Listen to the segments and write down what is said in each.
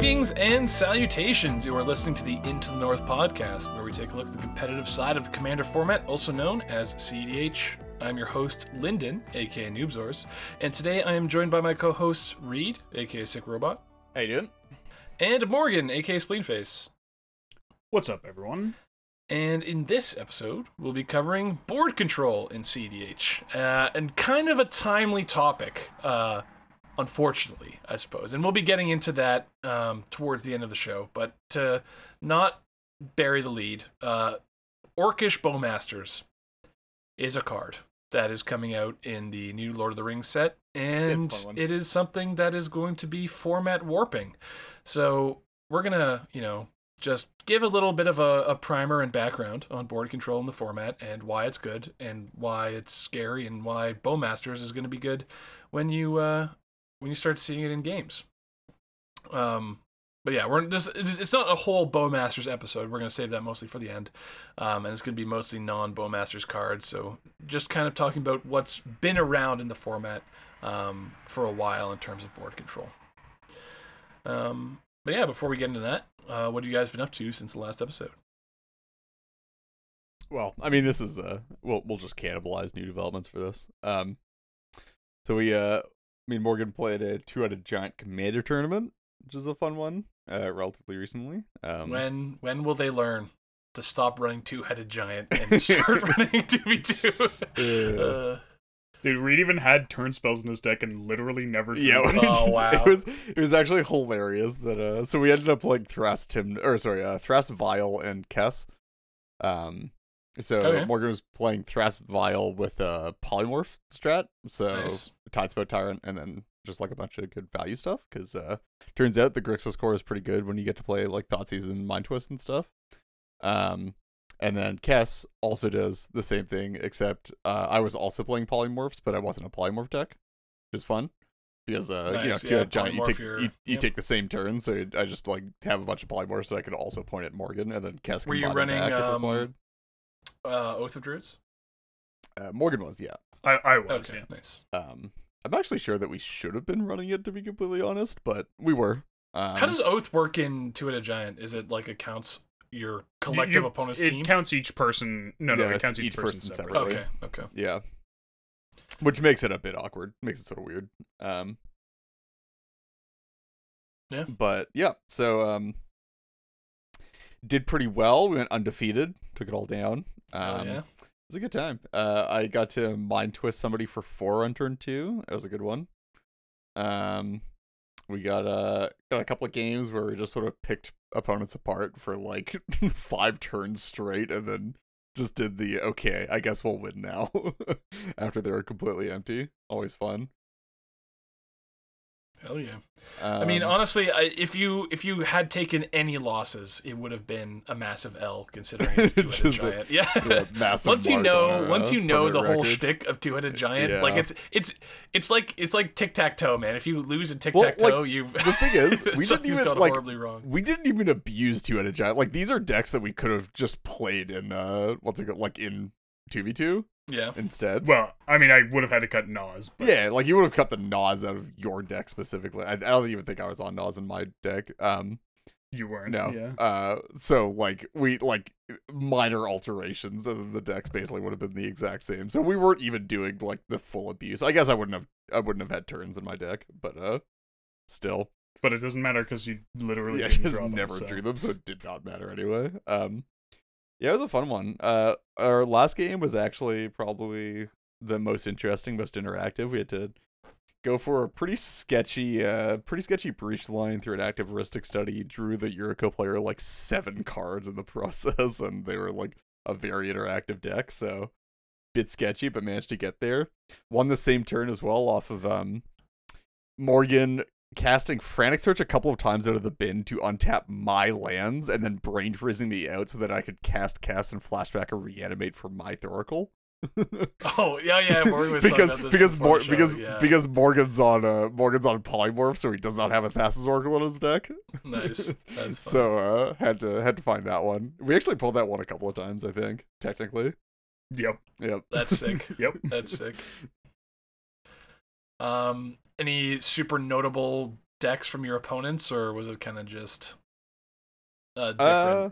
Greetings and salutations. You are listening to the Into the North podcast, where we take a look at the competitive side of the Commander format, also known as CEDH. I'm your host, Lyndon, aka Noobzors, and today I am joined by my co hosts, Reed, aka Sick Robot, How you doing? and Morgan, aka Spleenface. What's up, everyone? And in this episode, we'll be covering board control in CDH, uh, and kind of a timely topic, uh, unfortunately, I suppose. And we'll be getting into that um, towards the end of the show. But to not bury the lead, uh, Orcish Bowmasters is a card that is coming out in the new Lord of the Rings set, and It's a fun one. it is something that is going to be format warping. So we're gonna, you know, just give a little bit of a, a primer and background on board control and the format and why it's good and why it's scary and why Bowmasters is going to be good when you uh, when you start seeing it in games. Um, but yeah, we're this. It's not a whole Bowmasters episode. We're going to save that mostly for the end, um, and it's going to be mostly non Bowmasters cards. So just kind of talking about what's been around in the format um, for a while in terms of board control. Um, but yeah, before we get into that, uh, what have you guys been up to since the last episode? Well, I mean, this is uh, we'll we'll just cannibalize new developments for this. Um, so we uh, me and Morgan played a two-headed giant commander tournament, which is a fun one, uh, relatively recently. Um, when when will they learn to stop running two headed giant and start running two v two? Uh, Dude, Reed even had turn spells in his deck and literally never drew yeah, them. we Oh, did- wow. It was it was actually hilarious that uh, so we ended up like Thrast Tim or sorry, uh, Thrast Vile and Kess. Um, so Okay. Morgan was playing Thrast Vile with a polymorph strat, so Nice. Tyrant, and then just like a bunch of good value stuff. Because uh, turns out the Grixis core is pretty good when you get to play like Thoughtseize and Mind Twist and stuff. Um, and then Kess also does the same thing, except uh, I was also playing polymorphs, but I wasn't a polymorph deck, which is fun because uh, you know, yeah, giant, you take your- you, you yep. take the same turn, so I just like have a bunch of polymorphs that I could also point at Morgan, and then Kess can Were you running, um. Uh, Oath of Druids. Uh, Morgan was, yeah. I, I was, Okay, yeah. nice. Um, I'm actually sure that we should have been running it to be completely honest, but we were. Um, How does Oath work in two at a giant? Is it like it counts your collective You- opponent's it team? counts each person. No, no, it counts each, each person, person separately. separately. okay, okay. Yeah. Which makes it a bit awkward. Makes it sort of weird. Um Yeah. But yeah, so um did pretty well. We went undefeated, took it all down. Um oh yeah. It was a good time. Uh I got to mind twist somebody for 4 on turn 2. That was a good one. Um we got uh got a couple of games where we just sort of picked opponents apart for like 5 turns straight and then just did the okay, I guess we'll win now after they were completely empty. Always fun. Hell yeah. Um, I mean, honestly, I, if you if you had taken any losses, it would have been a massive L considering it's two headed Just a- giant. yeah. yeah, massive once you know, on once uh, you know the whole shtick of two headed giant, like it's it's it's like it's like tic tac toe, man. If you lose in tic tac toe, like, you've the thing is, we didn't even, like, we didn't even abuse two headed giant. Like these are decks that we could have just played in uh what's it called like in two v two Yeah. instead. Well, I mean, I would have had to cut Nas. But yeah, like you would have cut the Nas out of your deck specifically. I, I don't even think I was on Nas in my deck. Um, You weren't. no. Yeah. Uh, so like we like minor alterations, and then the decks basically would have been the exact same. So we weren't even doing like the full abuse. I guess I wouldn't have. I wouldn't have had turns in my deck, but uh, still. But it doesn't matter because you literally yeah, didn't just draw them, never so. drew them, so it did not matter anyway. Um, yeah, it was a fun one. Uh, our last game was actually probably the most interesting, most interactive. We had to go for a pretty sketchy, uh, pretty sketchy breach line through an active Rhystic Study. Drew the Yuriko player like seven cards in the process, and they were like a very interactive deck. So bit sketchy, but managed to get there. Won the same turn as well off of um Morgan casting Frantic Search a couple of times out of the bin to untap my lands and then brain freezing me out so that I could cast, cast, and flashback or reanimate for my Thoracle. Oh yeah, yeah. Morgan was because about this because before Mor- show, because yeah. because Morgan's on uh Morgan's on polymorph, so he does not have a Thassa's Oracle in his deck. nice. That's so uh had to had to find that one. We actually pulled that one a couple of times, I think, technically. Yep. Yep. That's sick. Yep. That's sick. Um, any super notable decks from your opponents, or was it kind of just uh, different? Uh,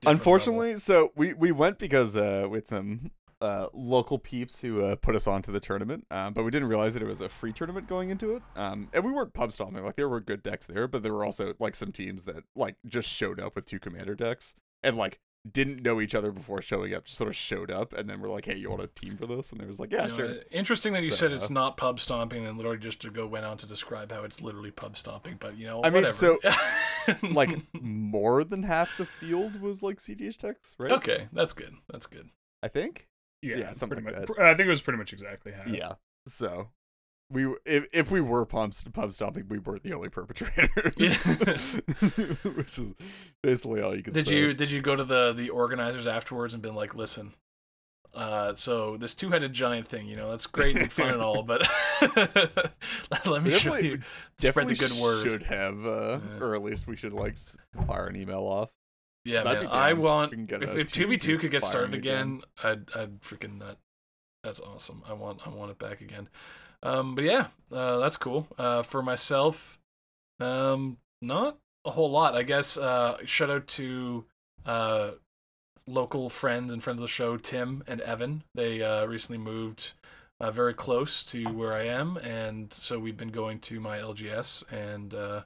different unfortunately, so we we went because uh with some uh local peeps who uh, put us onto the tournament, um, but we didn't realize that it was a free tournament going into it. Um, and we weren't pub stomping. Like there were good decks there, but there were also like some teams that like just showed up with two commander decks and like didn't know each other before showing up. Just sort of showed up, and then we're like, "Hey, you want a team for this?" And they was like, "Yeah, You know, sure." Interesting that you So, said it's not pub stomping, and literally just to go went on to describe how it's literally pub stomping. But you know, I mean, whatever. so, like more than half the field was like CDH decks, right? okay, that's good. That's good. I think. Yeah, Yeah, something pretty like much. that. I think it was pretty much exactly half. Yeah. So we if if we were pub pub stomping, we weren't the only perpetrators. Which is basically all you can Did say. you did you go to the the organizers afterwards and been like, listen, uh, so this two headed giant thing, you know, that's great and fun and all, but let me We show definitely- you spread the good word. Should have, uh, Yeah. or at least we should like fire an email off. Yeah, man. I want We can get if, if two v two could get started again, again. I'd I'd freaking nut. That's awesome. I want I want it back again. Um, but yeah, uh, that's cool. Uh, for myself, um, not a whole lot. I guess. Uh, shout out to uh, local friends and friends of the show, Tim and Evan. They uh, recently moved uh, very close to where I am, and so we've been going to my LGS, and uh,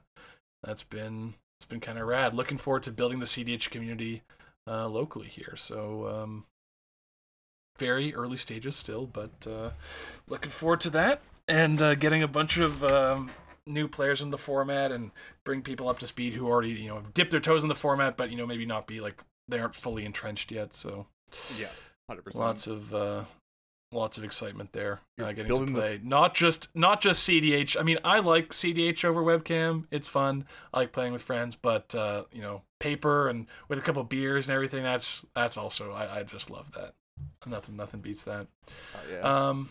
that's been it's been kind of rad. Looking forward to building the CDH community uh, locally here. So um, very early stages still, but uh, looking forward to that and uh, getting a bunch of um, new players in the format and bring people up to speed who already you know have dipped their toes in the format, but you know maybe not be like they aren't fully entrenched yet. So Yeah, hundred percent. lots of uh, lots of excitement there. Uh, getting to building the- play not just not just CDH. I mean, I like CDH over webcam. It's fun. I like playing with friends, but uh, you know, paper and with a couple beers and everything. That's that's also I, I just love that. Nothing nothing beats that. Oh, yeah. Um,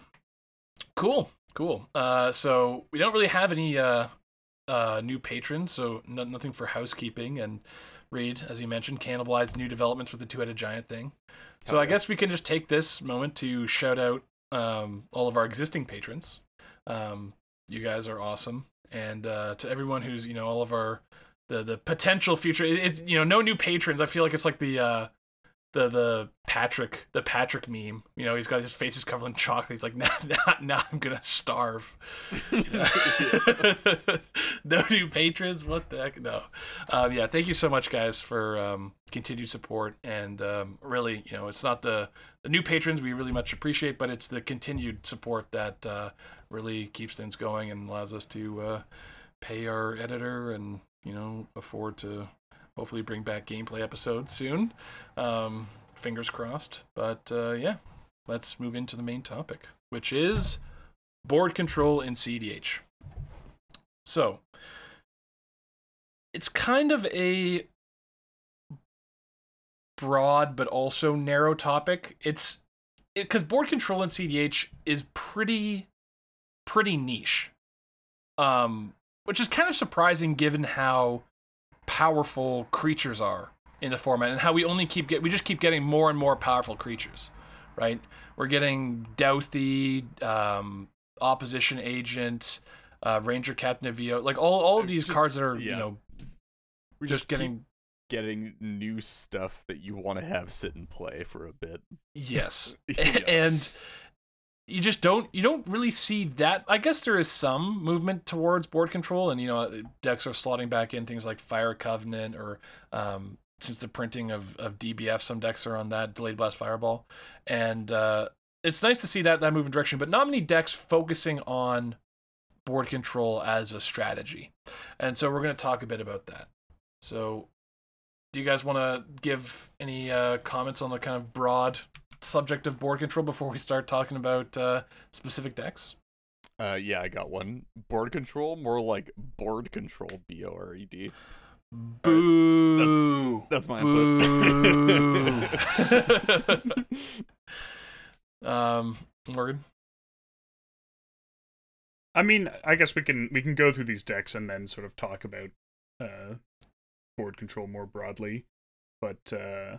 cool, cool. Uh, so we don't really have any uh, uh, new patrons, so no, nothing for housekeeping. And Reed, as you mentioned, cannibalized new developments with the two-headed giant thing. So Hell I guess we can just take this moment to shout out um, all of our existing patrons. Um, you guys are awesome, and uh, to everyone who's you know all of our the the potential future. It, it, you know, no new patrons. I feel like it's like the uh, the the Patrick the Patrick meme. You know, he's got his face is covered in chocolate. He's like, now, now, now I'm gonna starve. You know? no new patrons. What the heck? No. Um, yeah, thank you so much, guys, for um, continued support. And um, really, you know, it's not the the new patrons we really much appreciate, but it's the continued support that uh, really keeps things going and allows us to uh, pay our editor and you know afford to hopefully bring back gameplay episodes soon. Um, fingers crossed. But uh, yeah, let's move into the main topic, which is board control in CDH. So, it's kind of a broad but also narrow topic. It's because board control in CDH is pretty pretty niche. Um, which is kind of surprising given how powerful creatures are in the format and how we only keep get we just keep getting more and more powerful creatures, right? We're getting Dauthi, um, opposition agent, uh, Ranger Captain of Eos, like all all of these Just- cards that are you know we just, keep getting getting new stuff that you want to have sit and play for a bit. yes, Yeah. and you just don't you don't really see that. I guess there is some movement towards board control, and you know decks are slotting back in things like Fire Covenant or um, since the printing of, of DBF, some decks are on that delayed blast fireball, and uh, it's nice to see that that move in direction. But not many decks focusing on board control as a strategy, and so we're going to talk a bit about that. So, do you guys want to give any uh, comments on the kind of broad subject of board control before we start talking about uh, specific decks? Uh, yeah, I got one. Board control, more like board control. B O R E D. Boo! That's my Boo! input. um, Morgan. I mean, I guess we can we can go through these decks and then sort of talk about uh, board control more broadly. But uh,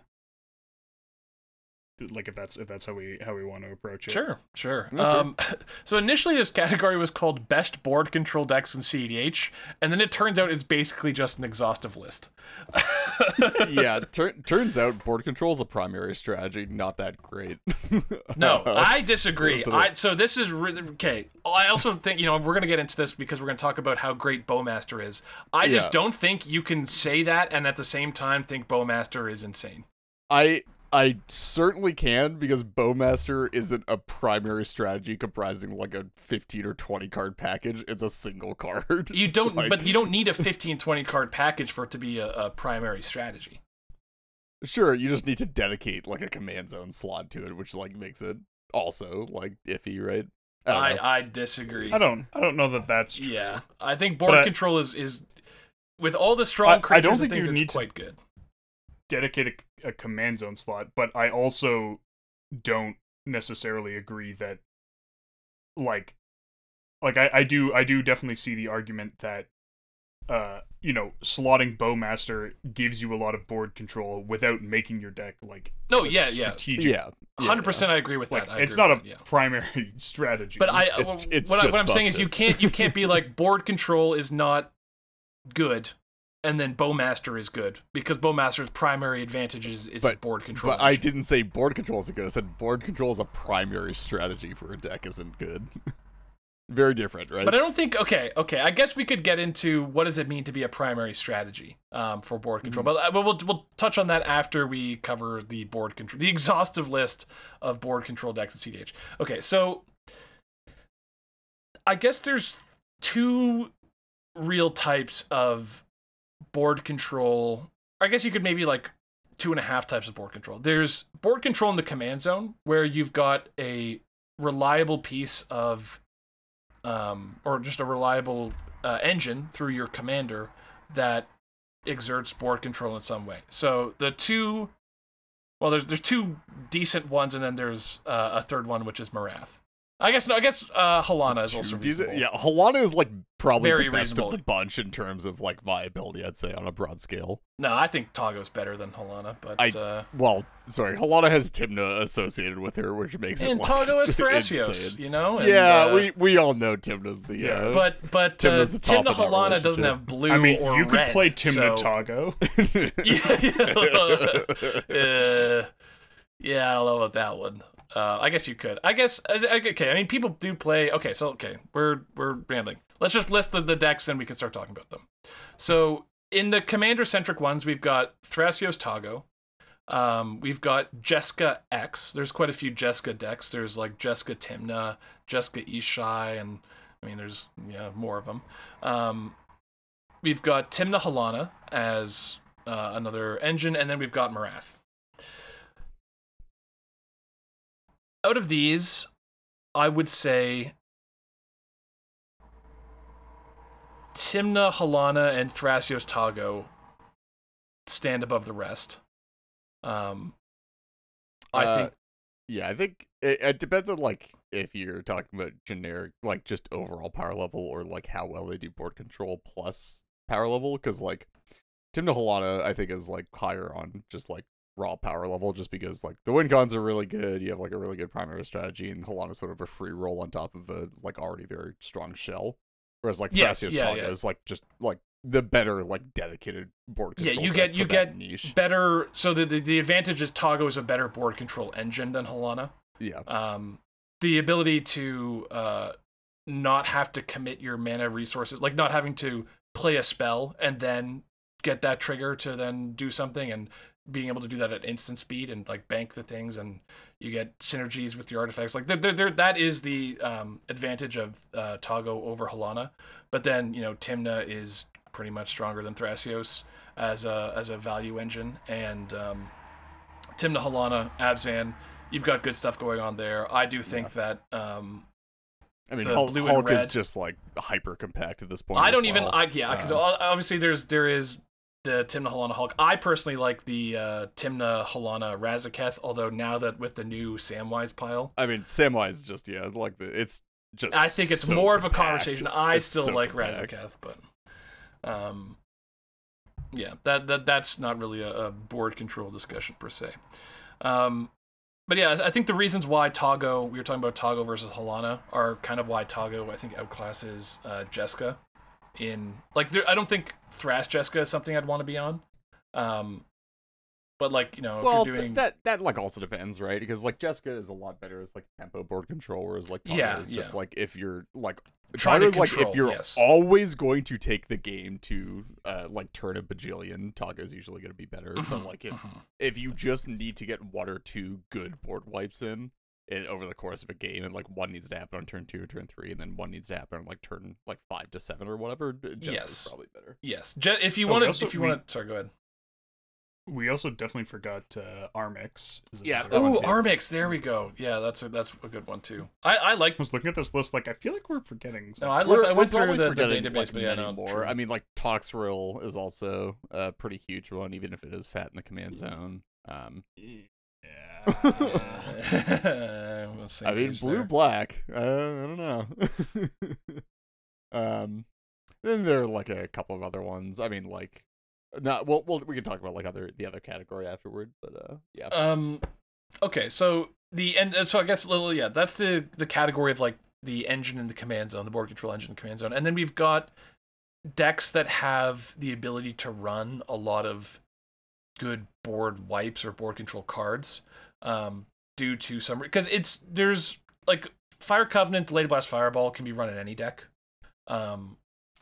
like if that's if that's how we how we want to approach it. Sure, sure. Yeah, sure. Um, so initially, this category was called Best Board Control Decks in CDH, and then it turns out it's basically just an exhaustive list. yeah, tur- turns out board control is a primary strategy, not that great. No, I disagree. I so this is re- okay. I also think you know we're gonna get into this because we're gonna talk about how great Bowmaster is. I just Yeah. don't think you can say that and at the same time think Bowmaster is insane. I I certainly can because Bowmaster isn't a primary strategy comprising like a 15 or 20 card package. It's a single card. You don't, Like- but you don't need a 15, 20 card package for it to be a, a primary strategy. Sure, you just need to dedicate like a command zone slot to it, which like makes it also like iffy, right? I. I, I disagree. I don't I don't know that that's true. Yeah, I think board But I- control is is with all the I- strong I creatures don't and think things, you it's need to- quite good. Dedicate a, a command zone slot, but I also don't necessarily agree that like like I, I do I do definitely see the argument that uh you know slotting bowmaster gives you a lot of board control without making your deck like No, yeah, yeah, strategic. yeah, yeah, hundred percent. I agree with like that. I it's not a that, yeah. primary strategy. But I, It's- well, it's what, I, what I'm saying is you can't you can't be like board control is not good, and then Bowmaster is good because Bowmaster's primary advantage is its But- board control. But I didn't say board control isn't good. I said board control is a primary strategy for a deck isn't good. Very different, right? But I don't think okay, okay. I guess we could get into what does it mean to be a primary strategy um, for board control. But, uh, but we'll we'll touch on that after we cover the board control, the exhaustive list of board control decks in CDH. Okay, so I guess there's two real types of board control. I guess you could maybe like two and a half types of board control. There's board control in the command zone where you've got a reliable piece of um, or just a reliable uh, engine through your commander that exerts board control in some way. So the two, well, there's there's two decent ones, and then there's uh, a third one which is Marath. I guess no, I guess uh, Halana is also Two decent- reasonable. yeah, Halana is like probably Very the best reasonable. of the bunch in terms of like viability. I'd say on a broad scale. No, I think Toggo's better than Halana, but I- uh, Well, sorry, Halana has Tymna associated with her, which makes and it like, Toggo is Thrasios, you know. And, yeah, uh, we we all know Tymna's the Yeah, uh, But but uh, Tymna's the top Tymna Halana doesn't have blue I mean, or you could red, play Tymna so- Toggo. uh, yeah, I don't know about that one. Uh, I guess you could. I guess uh, okay. I mean, people do play. Okay, so okay, we're we're rambling. Let's just list the, the decks, and we can start talking about them. So in the commander centric ones, we've got Thrasios Toggo. Um, we've got Jeska X. There's quite a few Jeska decks. There's like Jeska Tymna, Jeska Ishai, and I mean, there's yeah more of them. Um, we've got Tymna Halana as uh, another engine, and then we've got Marath. Out of these, I would say Tymna, Halana, and Thrasios Toggo stand above the rest. Um, I Uh, think Yeah, I think it, it depends on like if you're talking about generic, like just overall power level, or like how well they do board control plus power level. Because like Tymna Halana, I think is like higher on just like raw power level, just because like the win cons are really good. You have like a really good primary strategy, and Halana's sort of a free roll on top of a like already very strong shell. Whereas like Yes, Thrasios yeah, Toggo yeah. is like just like the better like dedicated board Yeah, you get- you get niche. better. So the, the the advantage is Toggo is a better board control engine than Halana. Yeah, um, the ability to uh, not have to commit your mana resources, like not having to play a spell and then get that trigger to then do something, and being able to do that at instant speed and like bank the things, and you get synergies with your artifacts. Like there, there, that is the um, advantage of uh, Toggo over Halana. But then you know Tymna is pretty much stronger than Thrasios as a as a value engine, and um, Tymna Halana, Abzan, you've got good stuff going on there. I do think that um, I mean Hulk, Hulk is just like hyper compact at this point. I don't even. I, yeah, because Uh, obviously there's there is the Tymna Halana Hulk. I personally like the uh, Tymna Halana Razaketh, although now that with the new Samwise pile, I mean, Samwise is just yeah, like the it's just. I think it's so more of a conversation. I It's still so like compact. Razaketh, but um, yeah, that that that's not really a, a board control discussion per se. Um, but yeah, I think the reasons why Toggo, we were talking about Toggo versus Halana, are kind of why Toggo, I think, outclasses uh, Jeska. In like, there, I don't think Thrash Jeska is something I'd want to be on. Um, but like, you know, if well, you're th- doing that that like also depends, right? Because like Jeska is a lot better as like tempo board control, whereas like Toggo Yeah, is just yeah. like if you're like Trying to Toggo's like if you're yes. always going to take the game to uh like turn a bajillion, Toggo's usually gonna be better. But Mhm, like if mhm. if you just need to get one or two good board wipes in. In over the course of a game, and like one needs to happen on turn two or turn three, and then one needs to happen on like turn like five to seven or whatever. Jeska's Yes. probably better. yes, Je- if you Oh, want also- to, if you want to, sorry, go ahead. We also definitely forgot uh, Armix. Is Yeah, another that one, Oh, too. Armix, there we go. Yeah, that's a that's a good one too. I I like. I was looking at this list, like I feel like we're forgetting. No, I We're- looked. I went through the, the forgetting, database, like, but yeah, no, more. true. I mean, like Toxrill is also a pretty huge one, even if it is fat in the command zone. Um, yeah. We'll I mean, blue there. black. Uh, I don't know. um, then there are like a couple of other ones. I mean, like, not well. Well, we can talk about like other the other category afterward. But uh, yeah. Um, okay, so the and and so I guess little yeah, that's the the category of like the engine in the command zone, the board control engine in the command zone, and then we've got decks that have the ability to run a lot of good board wipes or board control cards, um, due to some because it's there's like Fire Covenant, Delayed Blast Fireball can be run in any deck. Um,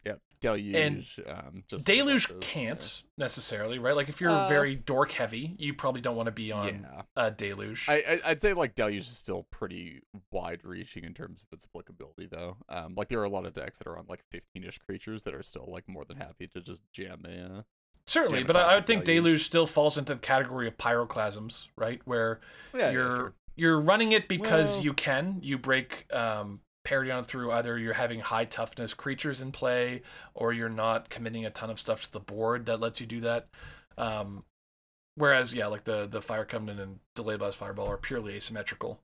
yeah. Deluge. And um, just Deluge like can't necessarily, right? Like if you're Uh, very dork heavy, you probably don't want to be on yeah. uh, Deluge. I, I I'd say like Deluge is still pretty wide reaching in terms of its applicability though. Um like there are a lot of decks that are on like 15ish creatures that are still like more than happy to just jam a uh, Certainly, but I, would think Deluge. Deluge still falls into the category of pyroclasms, right? Where yeah, you're you're running it because Well- you can. You break um, through either you're having high toughness creatures in play, or you're not committing a ton of stuff to the board that lets you do that. Um, whereas, yeah, like the the Fire Covenant and Delayed Blast Fireball are purely asymmetrical.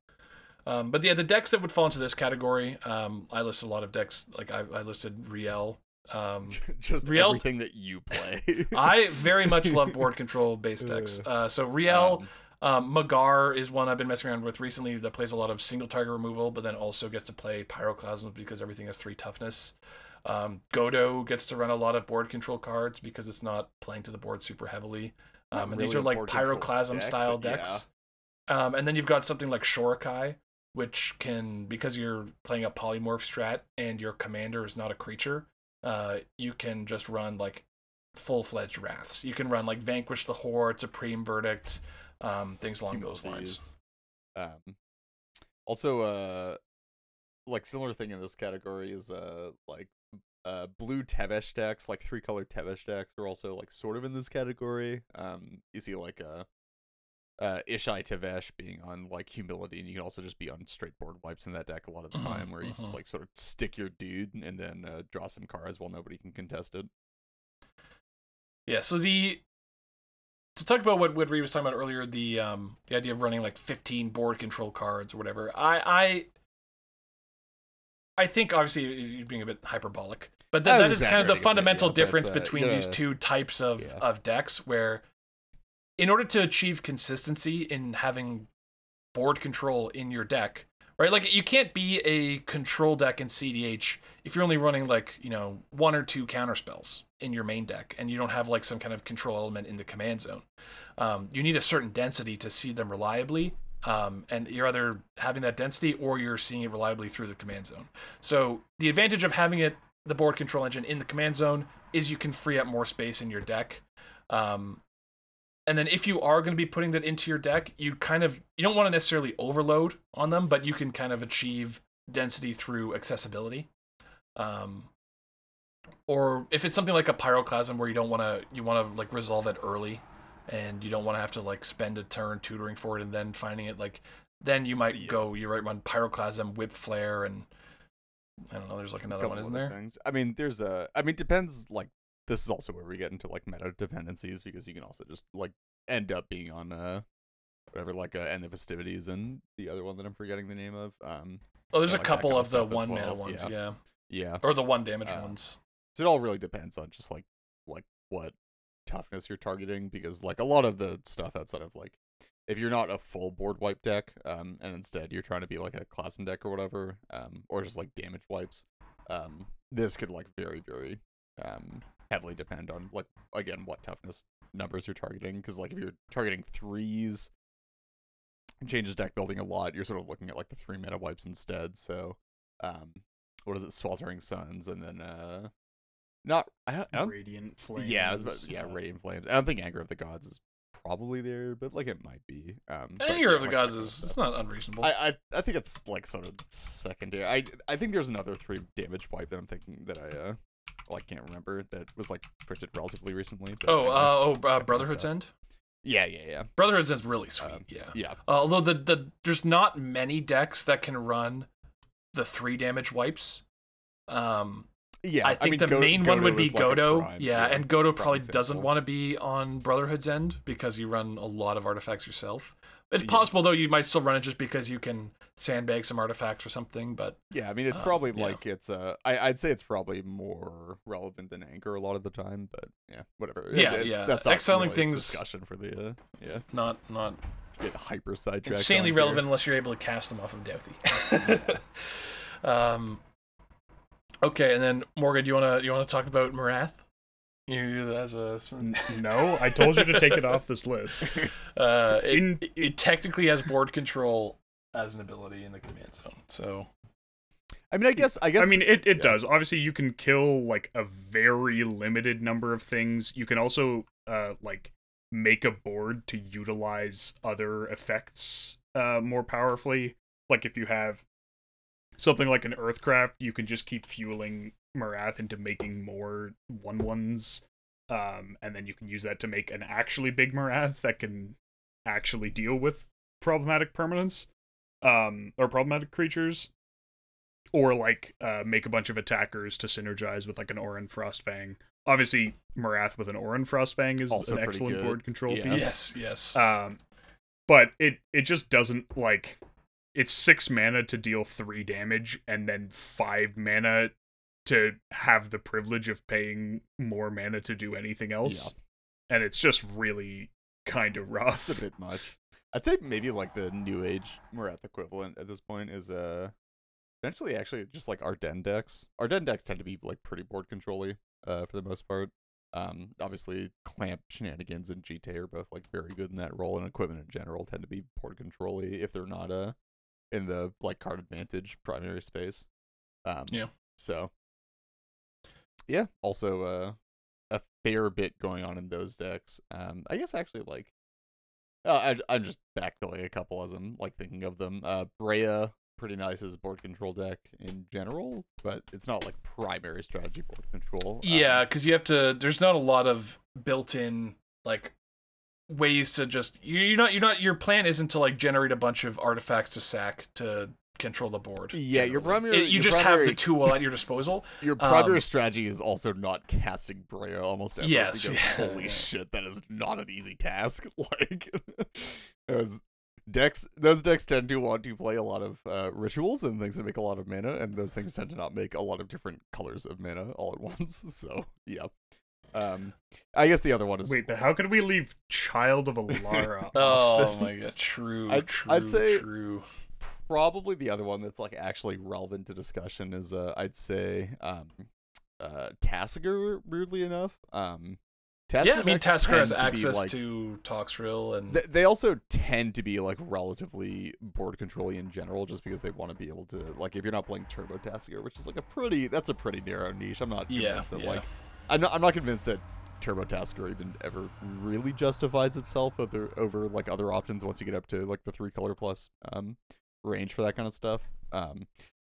Um, but yeah, the decks that would fall into this category, um, I listed a lot of decks. Like I, I listed Riel. Um, just Riel- everything that you play. I very much love board control based decks. Uh, so Riel, Um, um, Magar is one I've been messing around with recently that plays a lot of single target removal, but then also gets to play Pyroclasms because everything has three toughness. Um, Godo gets to run a lot of board control cards because it's not playing to the board super heavily. Um, and these are like Pyroclasm deck, style but yeah. decks. Um, and then you've got something like Shorikai, which can, because you're playing a polymorph strat and your commander is not a creature, uh, you can just run like full fledged wraths. You can run like Vanquish the Horde, Supreme Verdict, um, things along those lines. Um, also, uh, like similar thing in this category is uh like uh blue Tevesh decks, like three color Tevesh decks are also like sort of in this category. Um, you see like uh. Uh, Ishai Tevesh being on like humility, and you can also just be on straight board wipes in that deck a lot of the Mhm, time, where you just mhm. like sort of stick your dude and then uh, draw some cards while nobody can contest it. Yeah, so the to talk about what Ree was talking about earlier, the um the idea of running like 15 board control cards or whatever. I I I think obviously you're being a bit hyperbolic, but I that, is kind of the a bit, fundamental yeah, difference uh, between these two types of yeah. of decks where in order to achieve consistency in having board control in your deck, right? Like you can't be a control deck in CDH if you're only running like, you know, one or two counter spells in your main deck and you don't have like some kind of control element in the command zone. Um, you need a certain density to see them reliably. Um, and you're either having that density or you're seeing it reliably through the command zone. So the advantage of having it, the board control engine in the command zone, is you can free up more space in your deck. Um, and then if you are going to be putting that into your deck, you kind of you don't want to necessarily overload on them, but you can kind of achieve density through accessibility. Um, or if it's something like a pyroclasm where you don't want to you want to like resolve it early, and you don't want to have to like spend a turn tutoring for it and then finding it like then you might Yeah. go you right run pyroclasm, whip flare, and I don't know. There's like another one, isn't there? Things. I mean, there's a. I mean, depends. Like, this is also where we get into like meta dependencies because you can also just like end up being on uh whatever like uh, end of festivities and the other one that I'm forgetting the name of. Um, Oh, there's a like that couple of of the one mana well, ones, yeah. yeah, yeah. or the one damage Uh, ones. So it all really depends on just like like what toughness you're targeting because like a lot of the stuff outside of like if you're not a full board wipe deck, um, and instead you're trying to be like a Classum deck or whatever, um, or just like damage wipes, um, this could like very very um heavily depend on like again what toughness numbers you're targeting because like if you're targeting threes it changes deck building a lot you're sort of looking at like the three mana wipes instead so um what is it sweltering suns and then uh not i don't, I don't Radiant flames. yeah, about, yeah, uh, Radiant Flames. I don't think Anger of the Gods is probably there, but like it might be. Um, Anger yeah, of the like Gods that kind of is stuff. it's not unreasonable. I, I I think it's like sort of secondary. I I think there's another three damage wipe that I'm thinking that I uh well, I can't remember that was like printed relatively recently. But oh, uh, oh, uh, Brotherhood's. End. yeah, yeah, yeah, Brotherhood's End's really sweet. Um, yeah. yeah. Uh, although the the there's not many decks that can run the three damage wipes. Um, Yeah, I think mean, the Go- main one would be is, like, a Godo. prime- yeah, and Godo probably doesn't want to be on Brotherhood's End because you run a lot of artifacts yourself. It's Yeah. possible though you might still run it just because you can sandbag some artifacts or something. But Yeah, I mean it's Um, probably yeah. like it's uh I I'd say it's probably more relevant than Anchor a lot of the time, but yeah, whatever. Yeah, it's, yeah. That's not Exiling really things- discussion for the uh, yeah not not get hyper sidetracked. insanely on here. relevant unless you're able to cast them off of Dauthi. um, okay, and then Morgan, do you wanna you wanna talk about Marath? You as a N- No, I told you to take it off this list. uh, it, In- it, it technically has board control as an ability in the command zone. So I mean, I guess I guess I mean, it, it yeah. does. Obviously, you can kill like a very limited number of things. You can also uh like make a board to utilize other effects uh more powerfully. Like if you have something like an Earthcraft, you can just keep fueling Marath into making more one ones. Um, and then you can use that to make an actually big Marath that can actually deal with problematic permanents um, or problematic creatures or like uh, make a bunch of attackers to synergize with like an Ohran Frostfang. Obviously, Marath with an Ohran Frostfang is Also an excellent good. board control Yeah. piece. yes, yes. Um, but it it just doesn't like it's six mana to deal three damage and then five mana to have the privilege of paying more mana to do anything else. Yeah. And it's just really kind of rough. it's a bit much. I'd say maybe like the new age Marath equivalent at this point is uh eventually actually just like Ardenn decks. Ardenn decks tend to be like pretty board controlly uh for the most part. Um obviously clamp shenanigans and GTA are both like very good in that role and equipment in general tend to be board controlly if they're not uh in the like card advantage primary space. Um Yeah. so yeah, also uh a fair bit going on in those decks. Um I guess actually like uh, I, I'm just backfilling a couple as I'm like thinking of them. Uh, Breya, pretty nice as a board control deck in general, but it's not like primary strategy board control. Um, yeah, because you have to. There's not a lot of built-in like ways to just you- you're not you're not your plan isn't to like generate a bunch of artifacts to sack to control the board. Yeah, your primary- It- you your just have the tool at your disposal. your primary um, strategy is also not casting Breya almost ever. Yes, because yeah. holy shit, that is not an easy task. Like, those decks, those decks tend to want to play a lot of uh, rituals and things that make a lot of mana, and those things tend to not make a lot of different colors of mana all at once. So yeah. Um, I guess the other one is Wait, but how could we leave Child of Alara? off Oh this? my god, true, I'd- true, I'd say- true. Probably the other one that's like actually relevant to discussion is uh I'd say um uh Tasigur weirdly enough. Um Tasigur Yeah, I mean, Tasigur has to access like- to Toxrill and Th- they also tend to be like relatively board controlly in general just because they want to be able to like if you're not playing Turbo Tasigur, which is like a pretty that's a pretty narrow niche. I'm not yeah, convinced that yeah. like I'm not I'm not convinced that Turbo Tasigur even ever really justifies itself over over like other options once you get up to like the three color plus um range for that kind of stuff. Um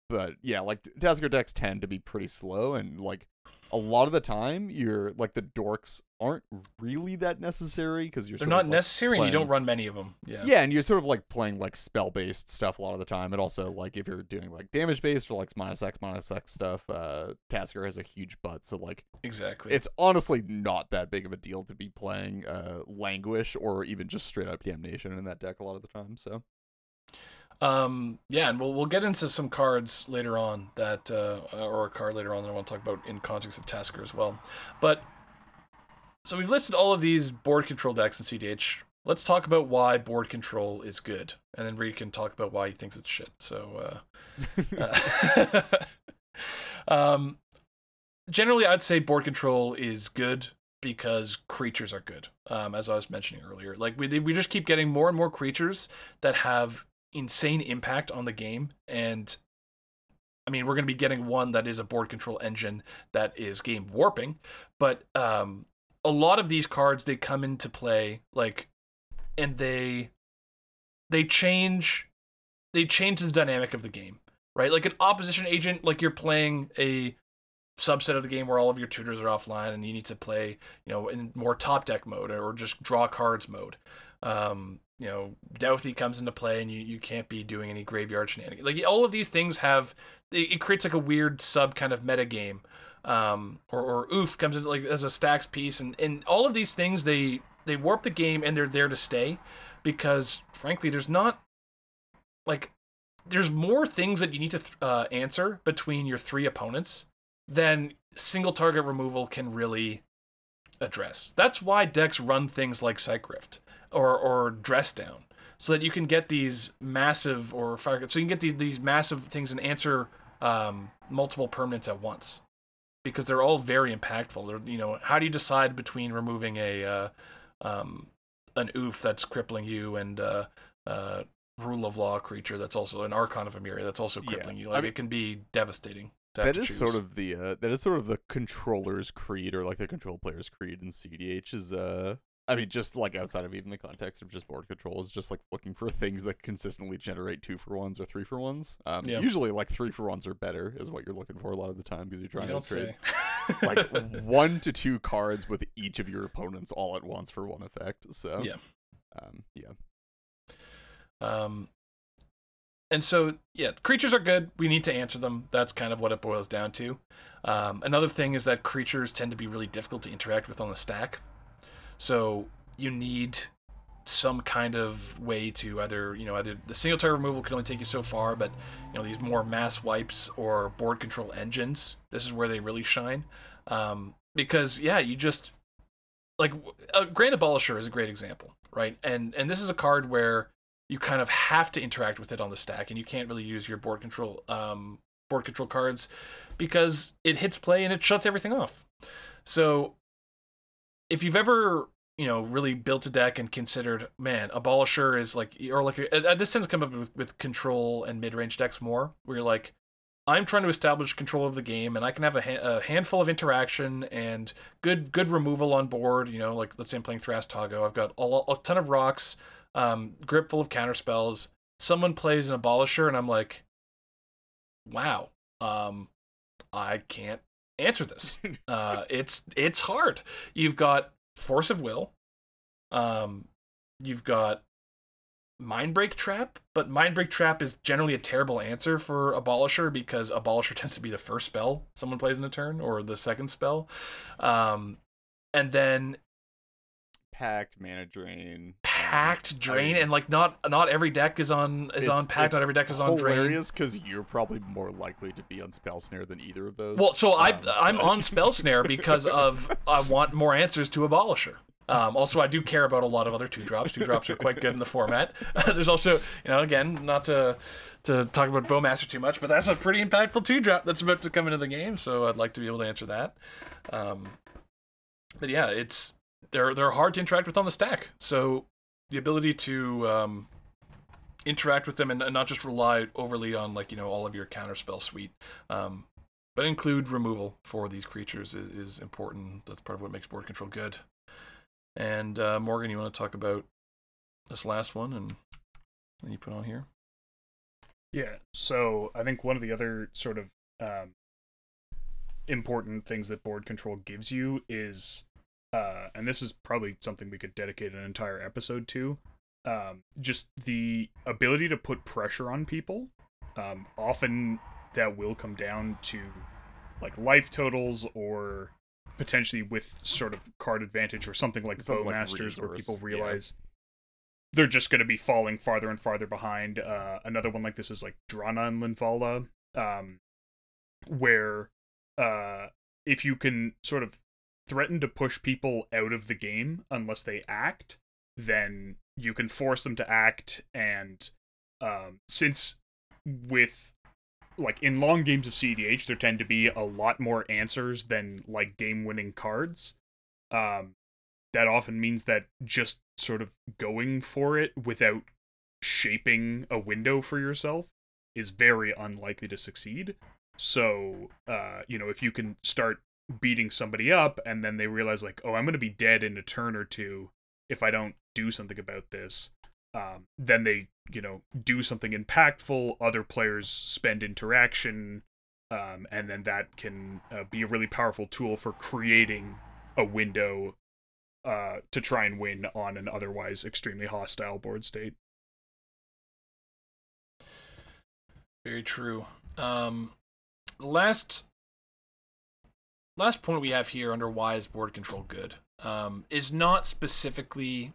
but yeah, like Tasigur decks tend to be pretty slow and like a lot of the time you're like the dorks aren't really that necessary because you're They're sort not of, like, necessary, and you don't run many of them. Yeah. yeah, and you're sort of like playing like spell based stuff a lot of the time, and also like if you're doing like damage based or like minus X minus X stuff, uh, Tasigur has a huge butt, so like exactly. it's honestly not that big of a deal to be playing uh Languish or even just straight up Damnation in that deck a lot of the time. So Um, yeah, and we'll we'll get into some cards later on that, uh, or a card later on that I want to talk about in context of Tasigur as well. But so we've listed all of these board control decks in CDH. let's talk about why board control is good, and then Reed can talk about why he thinks it's shit. So, uh, uh, um, generally, I'd say board control is good because creatures are good. Um, as I was mentioning earlier, like we we just keep getting more and more creatures that have insane impact on the game, and I mean, we're going to be getting one that is a board control engine that is game warping, but um, a lot of these cards they come into play like, and they they change they change the dynamic of the game, right? Like an opposition agent, like you're playing a subset of the game where all of your tutors are offline and you need to play, you know, in more top deck mode or just draw cards mode. Um, you know, Dauthi comes into play and you, you can't be doing any graveyard shenanigans. Like all of these things have it, it creates like a weird sub kind of meta game. Um, or, or Ouphe comes in like as a stacks piece and, and all of these things they they warp the game and they're there to stay because frankly there's not like there's more things that you need to uh, answer between your three opponents than single target removal can really address. That's why decks run things like Cyc Rift or or Dress Down, so that you can get these massive or fire. So you can get these these massive things and answer um, multiple permanents at once, because they're all very impactful. They're, you know, how do you decide between removing a uh, um, an Ouphe that's crippling you and uh, uh, rule of law creature that's also an Archon of Emeria that's also Yeah. crippling you. I Like mean- it can be devastating. to is sort of the uh, that is sort of the controller's creed or like the control player's creed in CDH is uh I mean just like outside of even the context of just board control is just like looking for things that consistently generate two for ones or three for ones. Um Yeah. usually like three for ones are better is what you're looking for a lot of the time because you're trying you to trade like one to two cards with each of your opponents all at once for one effect. So Yeah. Um yeah. Um, and so, yeah, creatures are good. We need to answer them. That's kind of what it boils down to. Um, another thing is that creatures tend to be really difficult to interact with on the stack. So you need some kind of way to either, you know, either the single target removal can only take you so far, but, you know, these more mass wipes or board control engines, this is where they really shine. Um, because, yeah, you just, like, uh, Grand Abolisher is a great example, right? And and this is a card where you kind of have to interact with it on the stack, and you can't really use your board control um, board control cards because it hits play and it shuts everything off. So if you've ever you know really built a deck and considered, man, Abolisher is like, or like uh, this tends to come up with, with control and mid range decks more, where you're like. I'm trying to establish control of the game, and I can have a, ha- a handful of interaction and good good removal on board. You know, like let's say I'm playing Thrastago, I've got a, a ton of rocks, um, grip full of counter spells. Someone plays an abolisher, and I'm like, wow, um, I can't answer this. uh, it's it's hard. You've got force of will, um, you've got mind break trap, but mind break trap is generally a terrible answer for abolisher because abolisher tends to be the first spell someone plays in a turn or the second spell, um, and then Pact, mana drain. um, Pact drain mean, and like not not every deck is on is on Pact not every deck is on drain hilarious because you're probably more likely to be on spell snare than either of those. well so i Um, i'm but- on spell snare because of i want more answers to abolisher um, also, I do care about a lot of other two drops. Two drops are quite good in the format. There's also, you know, again, not to to talk about Bowmaster too much, but that's a pretty impactful two drop that's about to come into the game. So I'd like to be able to answer that. Um, but yeah, it's they're they're hard to interact with on the stack. So the ability to um, interact with them and, and not just rely overly on like you know all of your counterspell suite, um, but include removal for these creatures is, is important. That's part of what makes board control good. And uh, Morgan, you want to talk about this last one and that you put on here? Yeah. So I think one of the other sort of um, important things that board control gives you is, uh, and this is probably something we could dedicate an entire episode to, um, just the ability to put pressure on people. Um, often that will come down to like life totals or potentially with sort of card advantage or something like Something like Bowmasters where people resource, yeah. realize they're just going to be falling farther and farther behind. Uh, another one like this is like Drana and Linvala, um, where uh, if you can sort of threaten to push people out of the game unless they act, then you can force them to act. And um, since with like in long games of CDH, there tend to be a lot more answers than like game winning cards. Um, that often means that just sort of going for it without shaping a window for yourself is very unlikely to succeed. So, uh, you know, if you can start beating somebody up and then they realize like, oh, I'm going to be dead in a turn or two if I don't do something about this, um, then they, you know, do something impactful. Other players spend interaction, um, and then that can uh, be a really powerful tool for creating a window uh, to try and win on an otherwise extremely hostile board state. Very true. Um, last last point we have here under why is board control good um, is not specifically.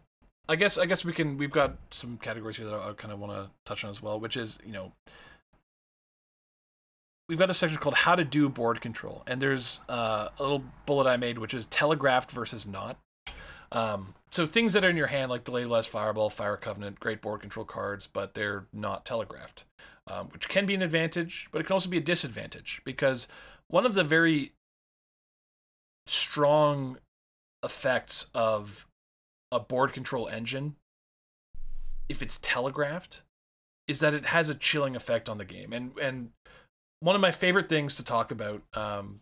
I guess I guess we can we've got some categories here that I kind of want to touch on as well, which is you know we've got a section called how to do board control, and there's uh, a little bullet I made which is telegraphed versus not. Um, so things that are in your hand like delayed blast fireball, fire covenant, great board control cards, but they're not telegraphed um, which can be an advantage, but it can also be a disadvantage because one of the very strong effects of a board control engine, if it's telegraphed, is that it has a chilling effect on the game. And and one of my favorite things to talk about um,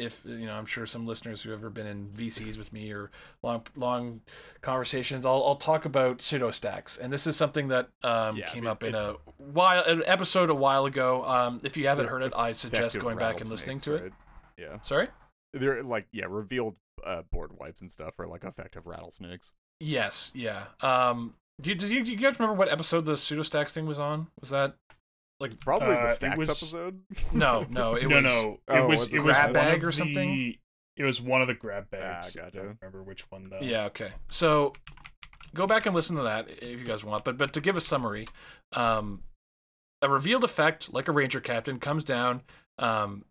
if you know, I'm sure some listeners who have ever been in VCs with me or long long conversations, I'll I'll talk about pseudo stacks, and this is something that um, yeah, came up in a while an episode a while ago. Um, if you haven't heard it, I suggest going back and listening to right? it. Yeah. Sorry. They're like yeah, revealed uh, board wipes and stuff are like effective rattlesnakes. Yes. Yeah. Um. Do you, do you, do you guys remember what episode the pseudo stacks thing was on? Was that like probably uh, the stacks was, episode. No, no, it no, was no. It oh, was, was it was grab bag or the, something. It was one of the grab ah, bags. Ah, gotcha. I don't remember which one though. Yeah. Okay. So go back and listen to that if you guys want. But but to give a summary, um, a revealed effect like a ranger captain comes down. Um,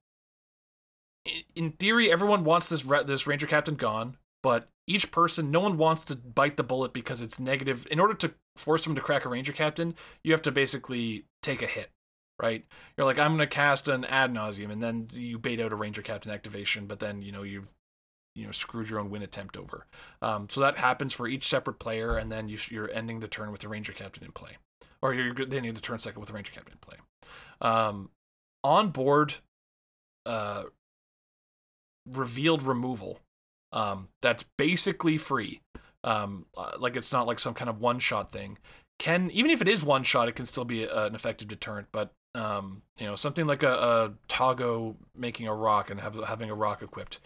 in theory, everyone wants this this ranger captain gone, but each person, no one wants to bite the bullet because it's negative. In order to force them to crack a ranger captain, you have to basically take a hit right? You're like, I'm to cast an Ad Nauseam, and then you bait out a ranger captain activation, but then you know you've you know screwed your own win attempt over. Um, so that happens for each separate player, and then you, are ending the turn with the ranger captain in play, or you're ending the turn second with the ranger captain in play. Um, on board, uh, revealed removal. Um, that's basically free. Um, uh, like it's not like some kind of one shot thing. Can even if it is one shot, it can still be a, an effective deterrent. But um, you know, something like a, a Toggo making a rock and have, having a rock equipped,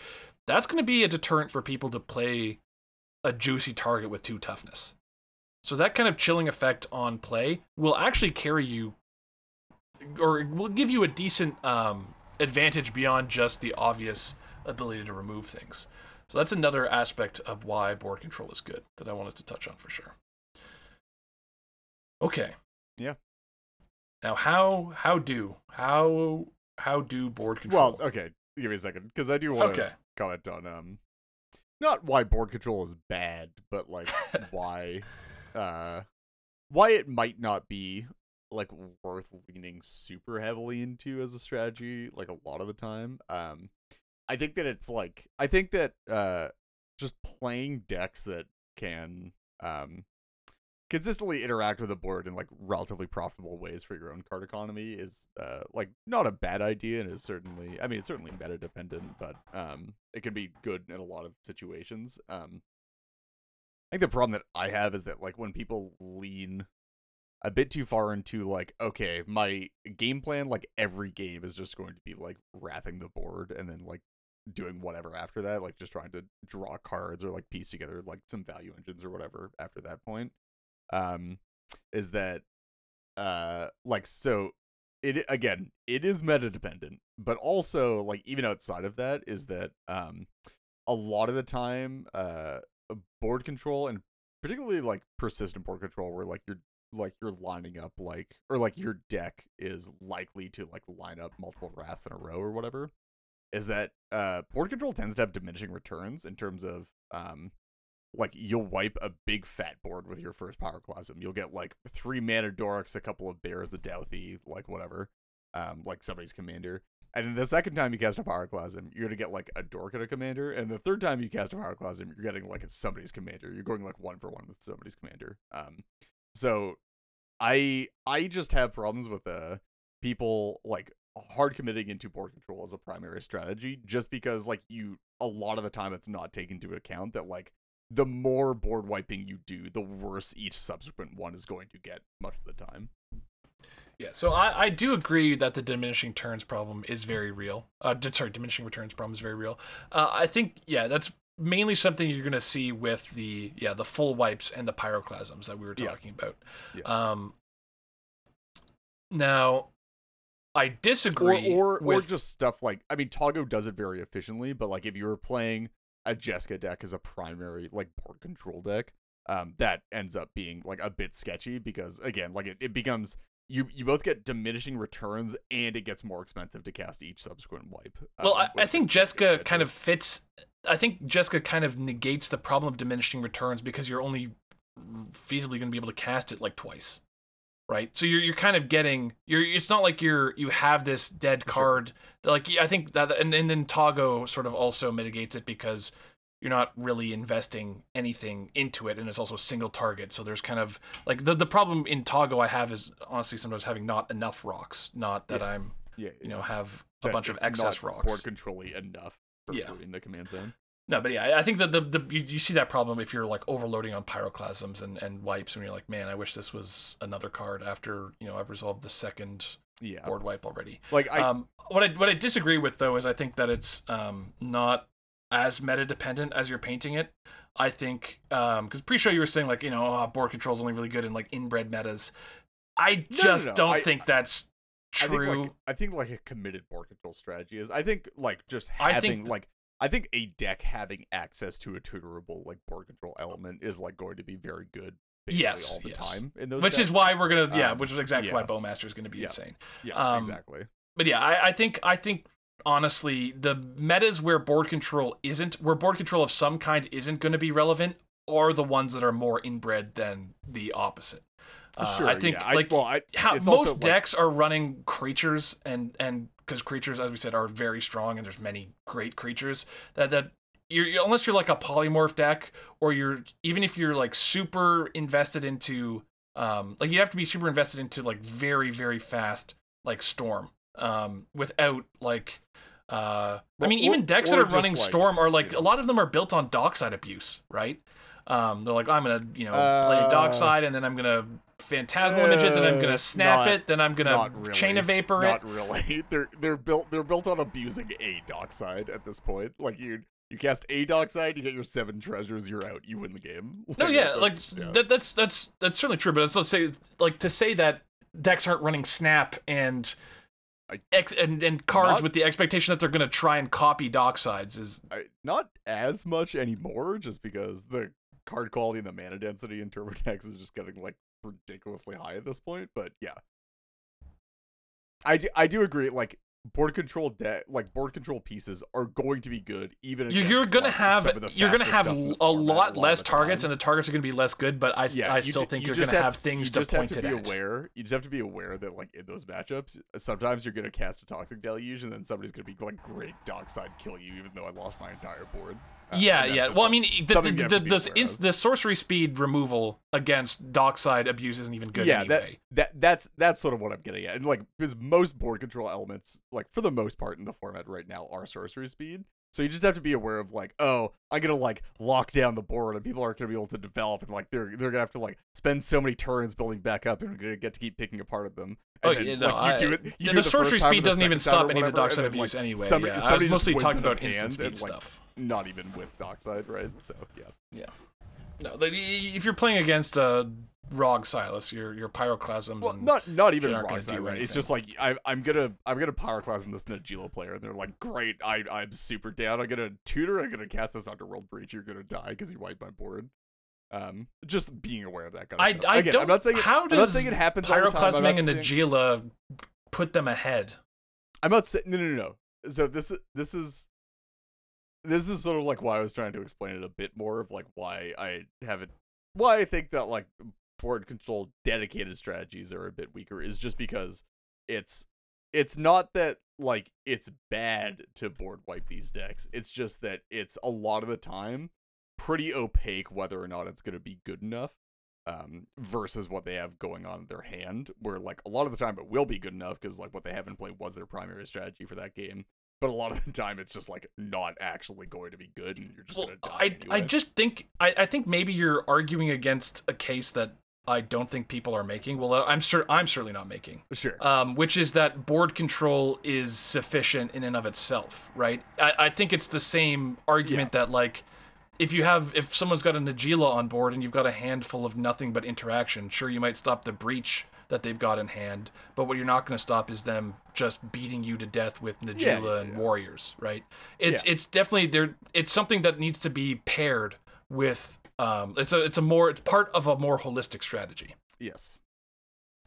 that's going to be a deterrent for people to play a juicy target with two toughness. So that kind of chilling effect on play will actually carry you, or will give you a decent um, advantage beyond just the obvious ability to remove things. So that's another aspect of why board control is good that I wanted to touch on for sure. Okay. Yeah. Now, how how do how how do board control? Well, okay, give me a second because I do want to okay. comment on um, not why board control is bad, but like why, uh, why it might not be like worth leaning super heavily into as a strategy like a lot of the time. Um, I think that it's like I think that uh, just playing decks that can um consistently interact with the board in like relatively profitable ways for your own card economy is uh, like not a bad idea and is certainly I mean it's certainly meta dependent, but um it can be good in a lot of situations. Um I think the problem that I have is that like when people lean a bit too far into like okay, my game plan like every game is just going to be like wrathing the board and then like doing whatever after that, like just trying to draw cards or like piece together like some value engines or whatever after that point um, is that uh, like so it again it is meta dependent, but also like even outside of that is that um, a lot of the time uh, board control and particularly like persistent board control where like you're like you're lining up like or like your deck is likely to like line up multiple wraths in a row or whatever is that uh board control tends to have diminishing returns in terms of um like you'll wipe a big fat board with your first pyroclasm. You'll get like three mana dorks, a couple of bears, a Dauthi, like whatever, um, like somebody's commander. And then the second time you cast a pyroclasm, you're gonna get like a dork and a commander. And the third time you cast a pyroclasm, you're getting like somebody's commander. You're going like one for one with somebody's commander. Um, so I I just have problems with uh people like hard committing into board control as a primary strategy just because like you a lot of the time it's not taken into account that like the more board wiping you do the worse each subsequent one is going to get much of the time Yeah, so I, I do agree that the diminishing turns problem is very real. Uh, sorry, diminishing returns problem is very real. Uh, I think yeah, that's mainly something you're gonna see with the yeah the full wipes and the pyroclasms that we were Yeah. talking about. Yeah. Um, now, I disagree or or, or just stuff like I mean Toggo does it very efficiently, but like if you were playing a Jeska deck as a primary like board control deck, um, that ends up being like a bit sketchy because again, like it, it becomes you you both get diminishing returns and it gets more expensive to cast each subsequent wipe. Well, um, I, I think Jeska kind of fits. I think Jeska kind of negates the problem of diminishing returns because you're only feasibly going to be able to cast it like twice, right? So you're you're kind of getting you're. It's not like you're you have this dead Sure. card. that, Like I think that and and then Toggo sort of also mitigates it because you're not really investing anything into it and it's also a single target so there's kind of like the the problem in Toggo I have is honestly sometimes having not enough rocks not that Yeah. I'm yeah, you know have a bunch of excess rocks board controlly enough for Yeah. in the command zone. No, but yeah, I- I think that the, the you, see that problem if you're like overloading on pyroclasms and, and wipes, and you're like, man, I wish this was another card after you know I've resolved the second Yeah, board wipe already. like I um, what I what I disagree with though is I think that it's um not as meta dependent as you're painting it. I think um because pretty sure you were saying like you know oh, board control is only really good in like inbred metas. I No, no, just no, don't I- think that's I true. think like I think like a committed board control strategy is. I think like just I having think- like I think a deck having access to a tutorable like board control element is like going to be very good. Basically Yes, all the yes. time in those. which is why we're gonna yeah, Um, which is exactly why. Bowmaster is gonna be Yeah. insane. yeah um, exactly. but yeah, I, I think I think honestly the metas where board control isn't where board control of some kind isn't going to be relevant are the ones that are more inbred than the opposite. Uh, sure, I think yeah. I, like well, I, how, most also, like- decks are running creatures and and because creatures as we said are very strong and there's many great creatures that that you're, unless you're like a polymorph deck or you're even if you're like super invested into um like you have to be super invested into like very very fast like storm um without like uh I Well, mean or- even decks that are running like, storm are like a lot of them are built on dockside abuse right um they're like I'm gonna you know play Uh, dockside and then I'm gonna phantasmal image it then I'm Uh, gonna snap not- it then I'm gonna really. chain a vapor it Not really. They're they're built they're built on abusing a dockside at this point. Like you you cast a dockside, you get your seven treasures, you're out, you win the game. No, yeah, like that's- yeah. that, that's that's that's certainly true. But let's, let's say like to say that decks aren't running snap and ex and, and cards Not- with the expectation that they're going to try and copy docksides is I, not as much anymore, just because the card quality and the mana density in TurboTax is just getting like ridiculously high at this point. But yeah, I do, I do agree. Like board control deck, like board control pieces are going to be good, even you're going to like, have some of the you're going to have stuff in the a lot less targets and the targets are going to be less good. But I yeah, I still ju- think you you're just going to have have things you to point have to it be at. aware. You just have to be aware that like in those matchups, sometimes you're gonna cast a toxic deluge, and then somebody's gonna be like, "Great dockside, kill you," even though I lost my entire board. Uh, Yeah, yeah. Well, I mean, the the the, the, ins- the sorcery speed removal against dockside abuse isn't even good yeah, anyway. that that that's that's sort of what I'm getting at. And like because most board control elements, like for the most part in the format right now, are sorcery speed. So you just have to be aware of like, oh, I'm gonna like lock down the board, and people aren't gonna be able to develop, and like they're they're gonna have to like spend so many turns building back up, and we're gonna get to keep picking apart of them. Oh, then, yeah, no, like, I- you do it. You yeah, do the the sorcery speed doesn't even stop any of the dockside abuse like, anyway. somebody- yeah, I was mostly talking about a instant hand speed and, like, stuff. Not even with dockside, right? So yeah. Yeah. No, like, if you're playing against uh, Rog Silas, your your pyroclasms. Well, and, not not even they're not gonna Rockside, do right? It's just like I, I'm gonna I'm gonna pyroclasm this Najeela player, and they're like, great, I I'm super down. I'm gonna tutor. I'm gonna cast this Underworld Breach. You're gonna die because you wiped my board. Um, just being aware of that kind of I, stuff. I Again, don't. I'm not saying it, how I'm not does saying it happens all the time. I'm pyroclasming and the saying- put them ahead? I'm not saying no no no no. So this is this is this is sort of like why I was trying to explain it a bit more of like why I haven't why I think that like board control dedicated strategies are a bit weaker is just because it's it's not that like it's bad to board wipe these decks. It's just that it's a lot of the time pretty opaque whether or not it's going to be good enough um versus what they have going on in their hand where like a lot of the time it will be good enough because like what they have in play was their primary strategy for that game but a lot of the time it's just like not actually going to be good and you're just Well, gonna die I anyway. I just think I, I think maybe you're arguing against a case that I don't think people are making. Well, I'm sure I'm certainly not making. sure Um, which is that board control is sufficient in and of itself, right? I, I think it's the same argument that like if you have if someone's got a Najeela on board and you've got a handful of nothing but interaction, sure you might stop the breach that they've got in hand, but what you're not going to stop is them just beating you to death with Najeela Yeah, yeah, and yeah. warriors, right? It's Yeah. it's definitely there. It's something that needs to be paired with. Um, it's a it's a more it's part of a more holistic strategy. yes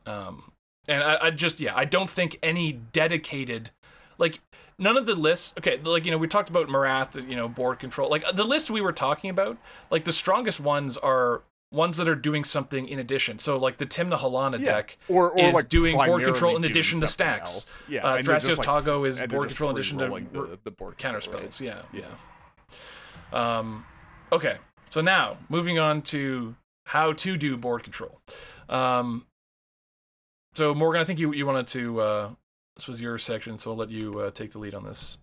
Um, and I, I just yeah, I don't think any dedicated, like none of the lists. Okay, like you know we talked about Marath, you know board control. Like the list we were talking about, like the strongest ones are ones that are doing something in addition. So like the Tymna Halana Yeah. deck or or is like doing board control in addition to stacks. else. yeah Uh, and they're Thrasios just, like, Toggo is board control in addition to the, the board counter spells. Yeah, yeah. Yeah. Um, okay, so now moving on to how to do board control. Um, so Morgan, I think you you wanted to. Uh, this was your section, so I'll let you uh, take the lead on this.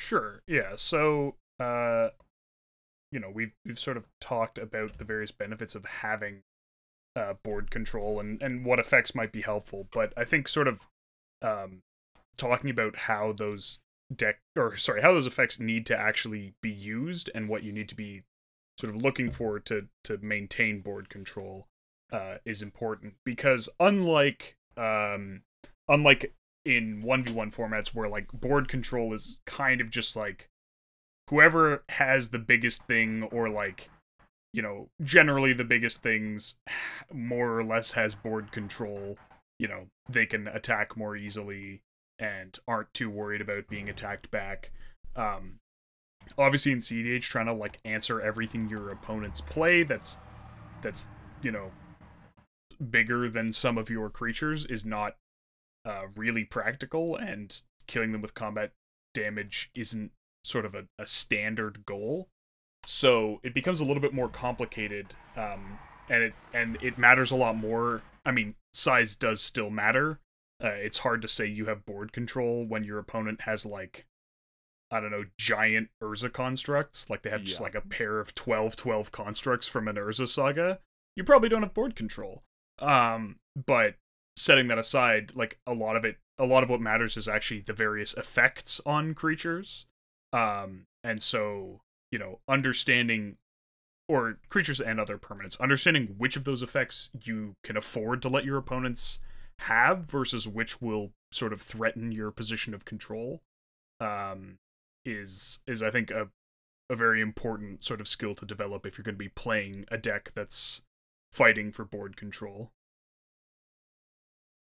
Sure. Yeah. So, uh, you know, we've we've sort of talked about the various benefits of having uh, board control and and what effects might be helpful, but I think sort of um, talking about how those deck or sorry how those effects need to actually be used and what you need to be sort of looking for to to maintain board control uh, is important. Because unlike um, unlike in 1v1 formats where like board control is kind of just like whoever has the biggest thing or like you know generally the biggest things more or less has board control you know they can attack more easily and aren't too worried about being attacked back um obviously in cdh trying to like answer everything your opponents play that's that's you know bigger than some of your creatures is not uh, really practical, and killing them with combat damage isn't sort of a, a standard goal. So it becomes a little bit more complicated, um, and it and it matters a lot more. I mean, size does still matter. Uh, it's hard to say you have board control when your opponent has like I don't know, giant Urza constructs. Like they have just like a pair of 12 12 constructs from an Urza saga. You probably don't have board control. Um, but setting that aside, like a lot of it, a lot of what matters is actually the various effects on creatures. Um, and so, you know, understanding or creatures and other permanents, understanding which of those effects you can afford to let your opponents have versus which will sort of threaten your position of control um, is is I think a a very important sort of skill to develop if you're going to be playing a deck that's fighting for board control.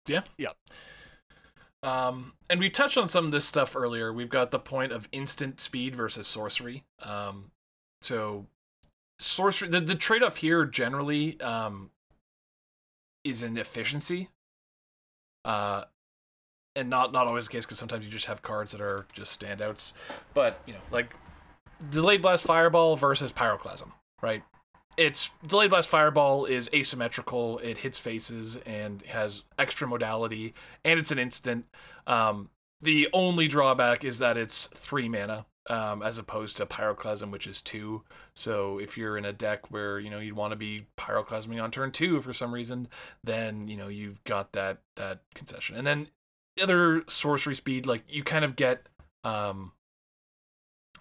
Yeah. Yeah. Um, and we touched on some of this stuff earlier. We've got the point of instant speed versus sorcery. Um, so sorcery, the, the trade off here generally um, is in efficiency. Uh, and not not always the case because sometimes you just have cards that are just standouts. But you know, like delayed blast fireball versus pyroclasm, right? It's delayed blast fireball is asymmetrical. It hits faces and has extra modality, and it's an instant. Um, the only drawback is that it's three mana, um, as opposed to pyroclasm, which is two. So if you're in a deck where you know you'd want to be pyroclasming on turn two for some reason, then you know you've got that that concession. And then the other sorcery speed, like you kind of get um,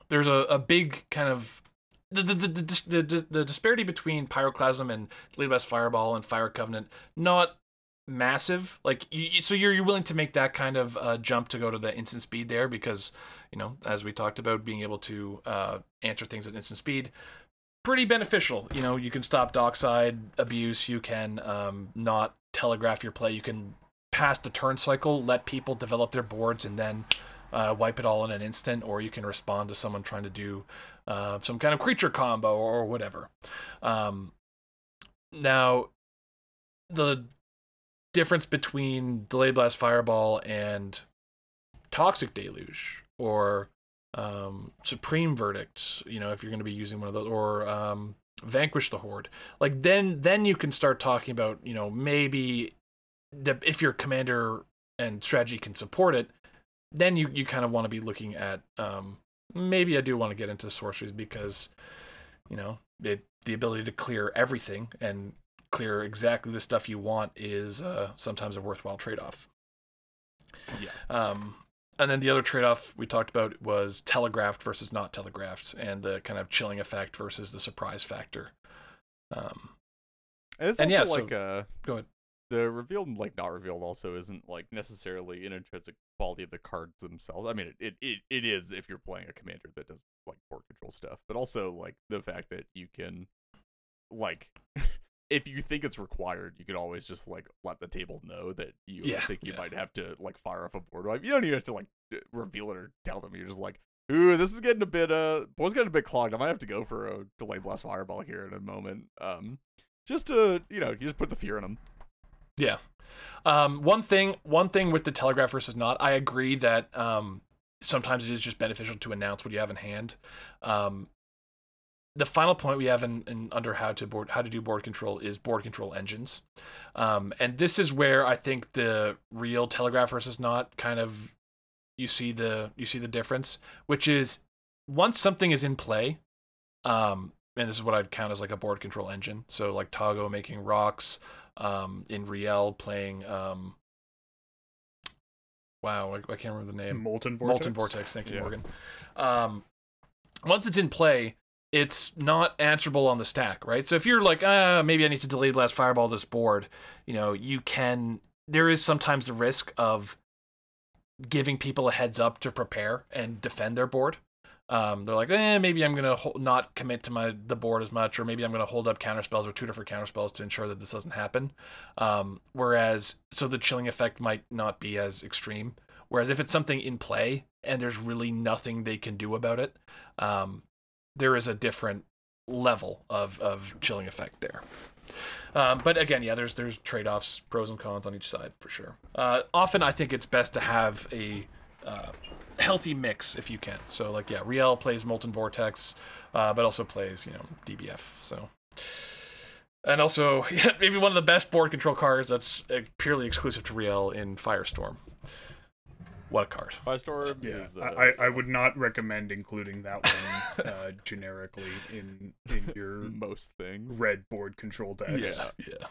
there's a, a big kind of the the, the, the, the, the disparity between pyroclasm and Lead Blast Fireball and Fire Covenant not massive like you- so you're you're willing to make that kind of uh, jump to go to the instant speed there because you know as we talked about being able to uh, answer things at instant speed pretty beneficial you know you can stop dockside abuse you can um, not telegraph your play you can pass the turn cycle let people develop their boards and then uh, wipe it all in an instant, or you can respond to someone trying to do uh, some kind of creature combo or whatever. Um, now, the difference between Delayed Blast Fireball and Toxic Deluge or um, Supreme Verdict, you know, if you're going to be using one of those, or um, Vanquish the Horde, like then then you can start talking about, you know, maybe the, if your commander and strategy can support it, then you you kind of want to be looking at um, maybe I do want to get into sorceries because, you know, it the ability to clear everything and clear exactly the stuff you want is uh, sometimes a worthwhile trade off. Yeah. Um, and then the other trade off we talked about was telegraphed versus not telegraphed, and the kind of chilling effect versus the surprise factor. Um, And it's And yeah, so- like uh, go ahead. the revealed and like not revealed also isn't like necessarily an intrinsic quality of the cards themselves. I mean, it, it, it, it is if you're playing a commander that does like board control stuff, but also like the fact that you can like if you think it's required, you can always just like let the table know that you Yeah, think you yeah. might have to like fire off a board wipe. You don't even have to like reveal it or tell them. You're just like, ooh, this is getting a bit uh, board's getting a bit clogged. I might have to go for a delayed blast fireball here in a moment. Um, just to you know, you just put the fear in them. Yeah. Um, one thing, one thing with the telegraph versus not, I agree that um, sometimes it is just beneficial to announce what you have in hand. Um, the final point we have in, in under how to board how to do board control is board control engines, um, and this is where I think the real telegraph versus not kind of you see the you see the difference, which is once something is in play, um, and this is what I'd count as like a board control engine. So like Togo making rocks, um, in Riel playing um, wow, I, I can't remember the name. Molten Vortex. Molten Vortex. Thank you, Yeah. Morgan. Um, once it's in play, it's not answerable on the stack, right? So if you're like, uh, maybe I need to delay last fireball this board, you know, you can. There is sometimes the risk of giving people a heads up to prepare and defend their board. Um, they're like, eh, maybe I'm gonna ho- not commit to my the board as much, or maybe I'm gonna hold up counter spells or two different counter spells to ensure that this doesn't happen. Um, whereas, so the chilling effect might not be as extreme. Whereas if it's something in play and there's really nothing they can do about it, um, there is a different level of, of chilling effect there. Um, but again, yeah, there's there's trade offs, pros and cons on each side for sure. Uh, often, I think it's best to have a uh, healthy mix if you can. So like yeah, Riel plays Molten Vortex, uh, but also plays you know DBF. So. And also, yeah, maybe one of the best board control cards that's uh, purely exclusive to Riel in Firestorm. What a card! Firestorm Yeah, is uh, I, I- I would not recommend including that one uh, generically in in your most things. red board control decks. yeah. yeah.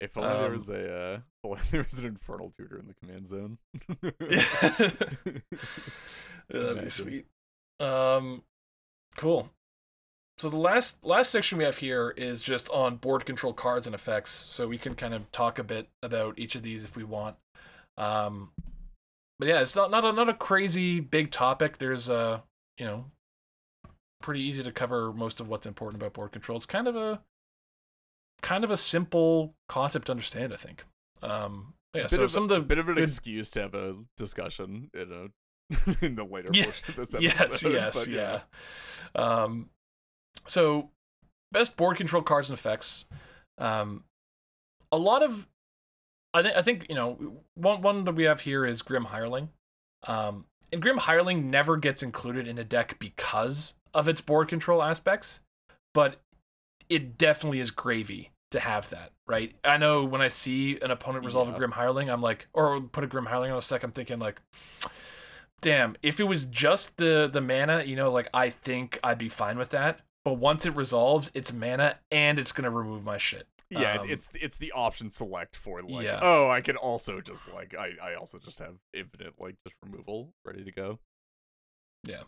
If only there Um, was a uh, if only there was an infernal tutor in the command zone. Yeah, that'd be sweet. Um, cool. So the last last section we have here is just on board control cards and effects. So we can kind of talk a bit about each of these if we want. Um, but yeah, it's not not a, not a crazy big topic. There's a you know pretty easy to cover most of what's important about board control. It's kind of a kind of a simple concept to understand. I think. Um, yeah. bit So of, some of the bit of an good- excuse to have a discussion in a in the later Yeah. portion of this yes, episode. yes, but yeah. Um, so best board control cards and effects. Um, a lot of, I think, I think you know, one one that we have here is Grim Hireling. Um, and Grim Hireling never gets included in a deck because of its board control aspects, but it definitely is gravy to have that, right? I know when I see an opponent resolve Yeah. a Grim Hireling, I'm like, or put a Grim Hireling on a stack, I'm thinking like, damn, if it was just the the mana, you know, like I think I'd be fine with that. But once it resolves, it's mana and it's gonna remove my shit. Yeah, Um, it's it's the option select for like Yeah. oh I can also just like I I also just have infinite like just removal ready to go. Yeah.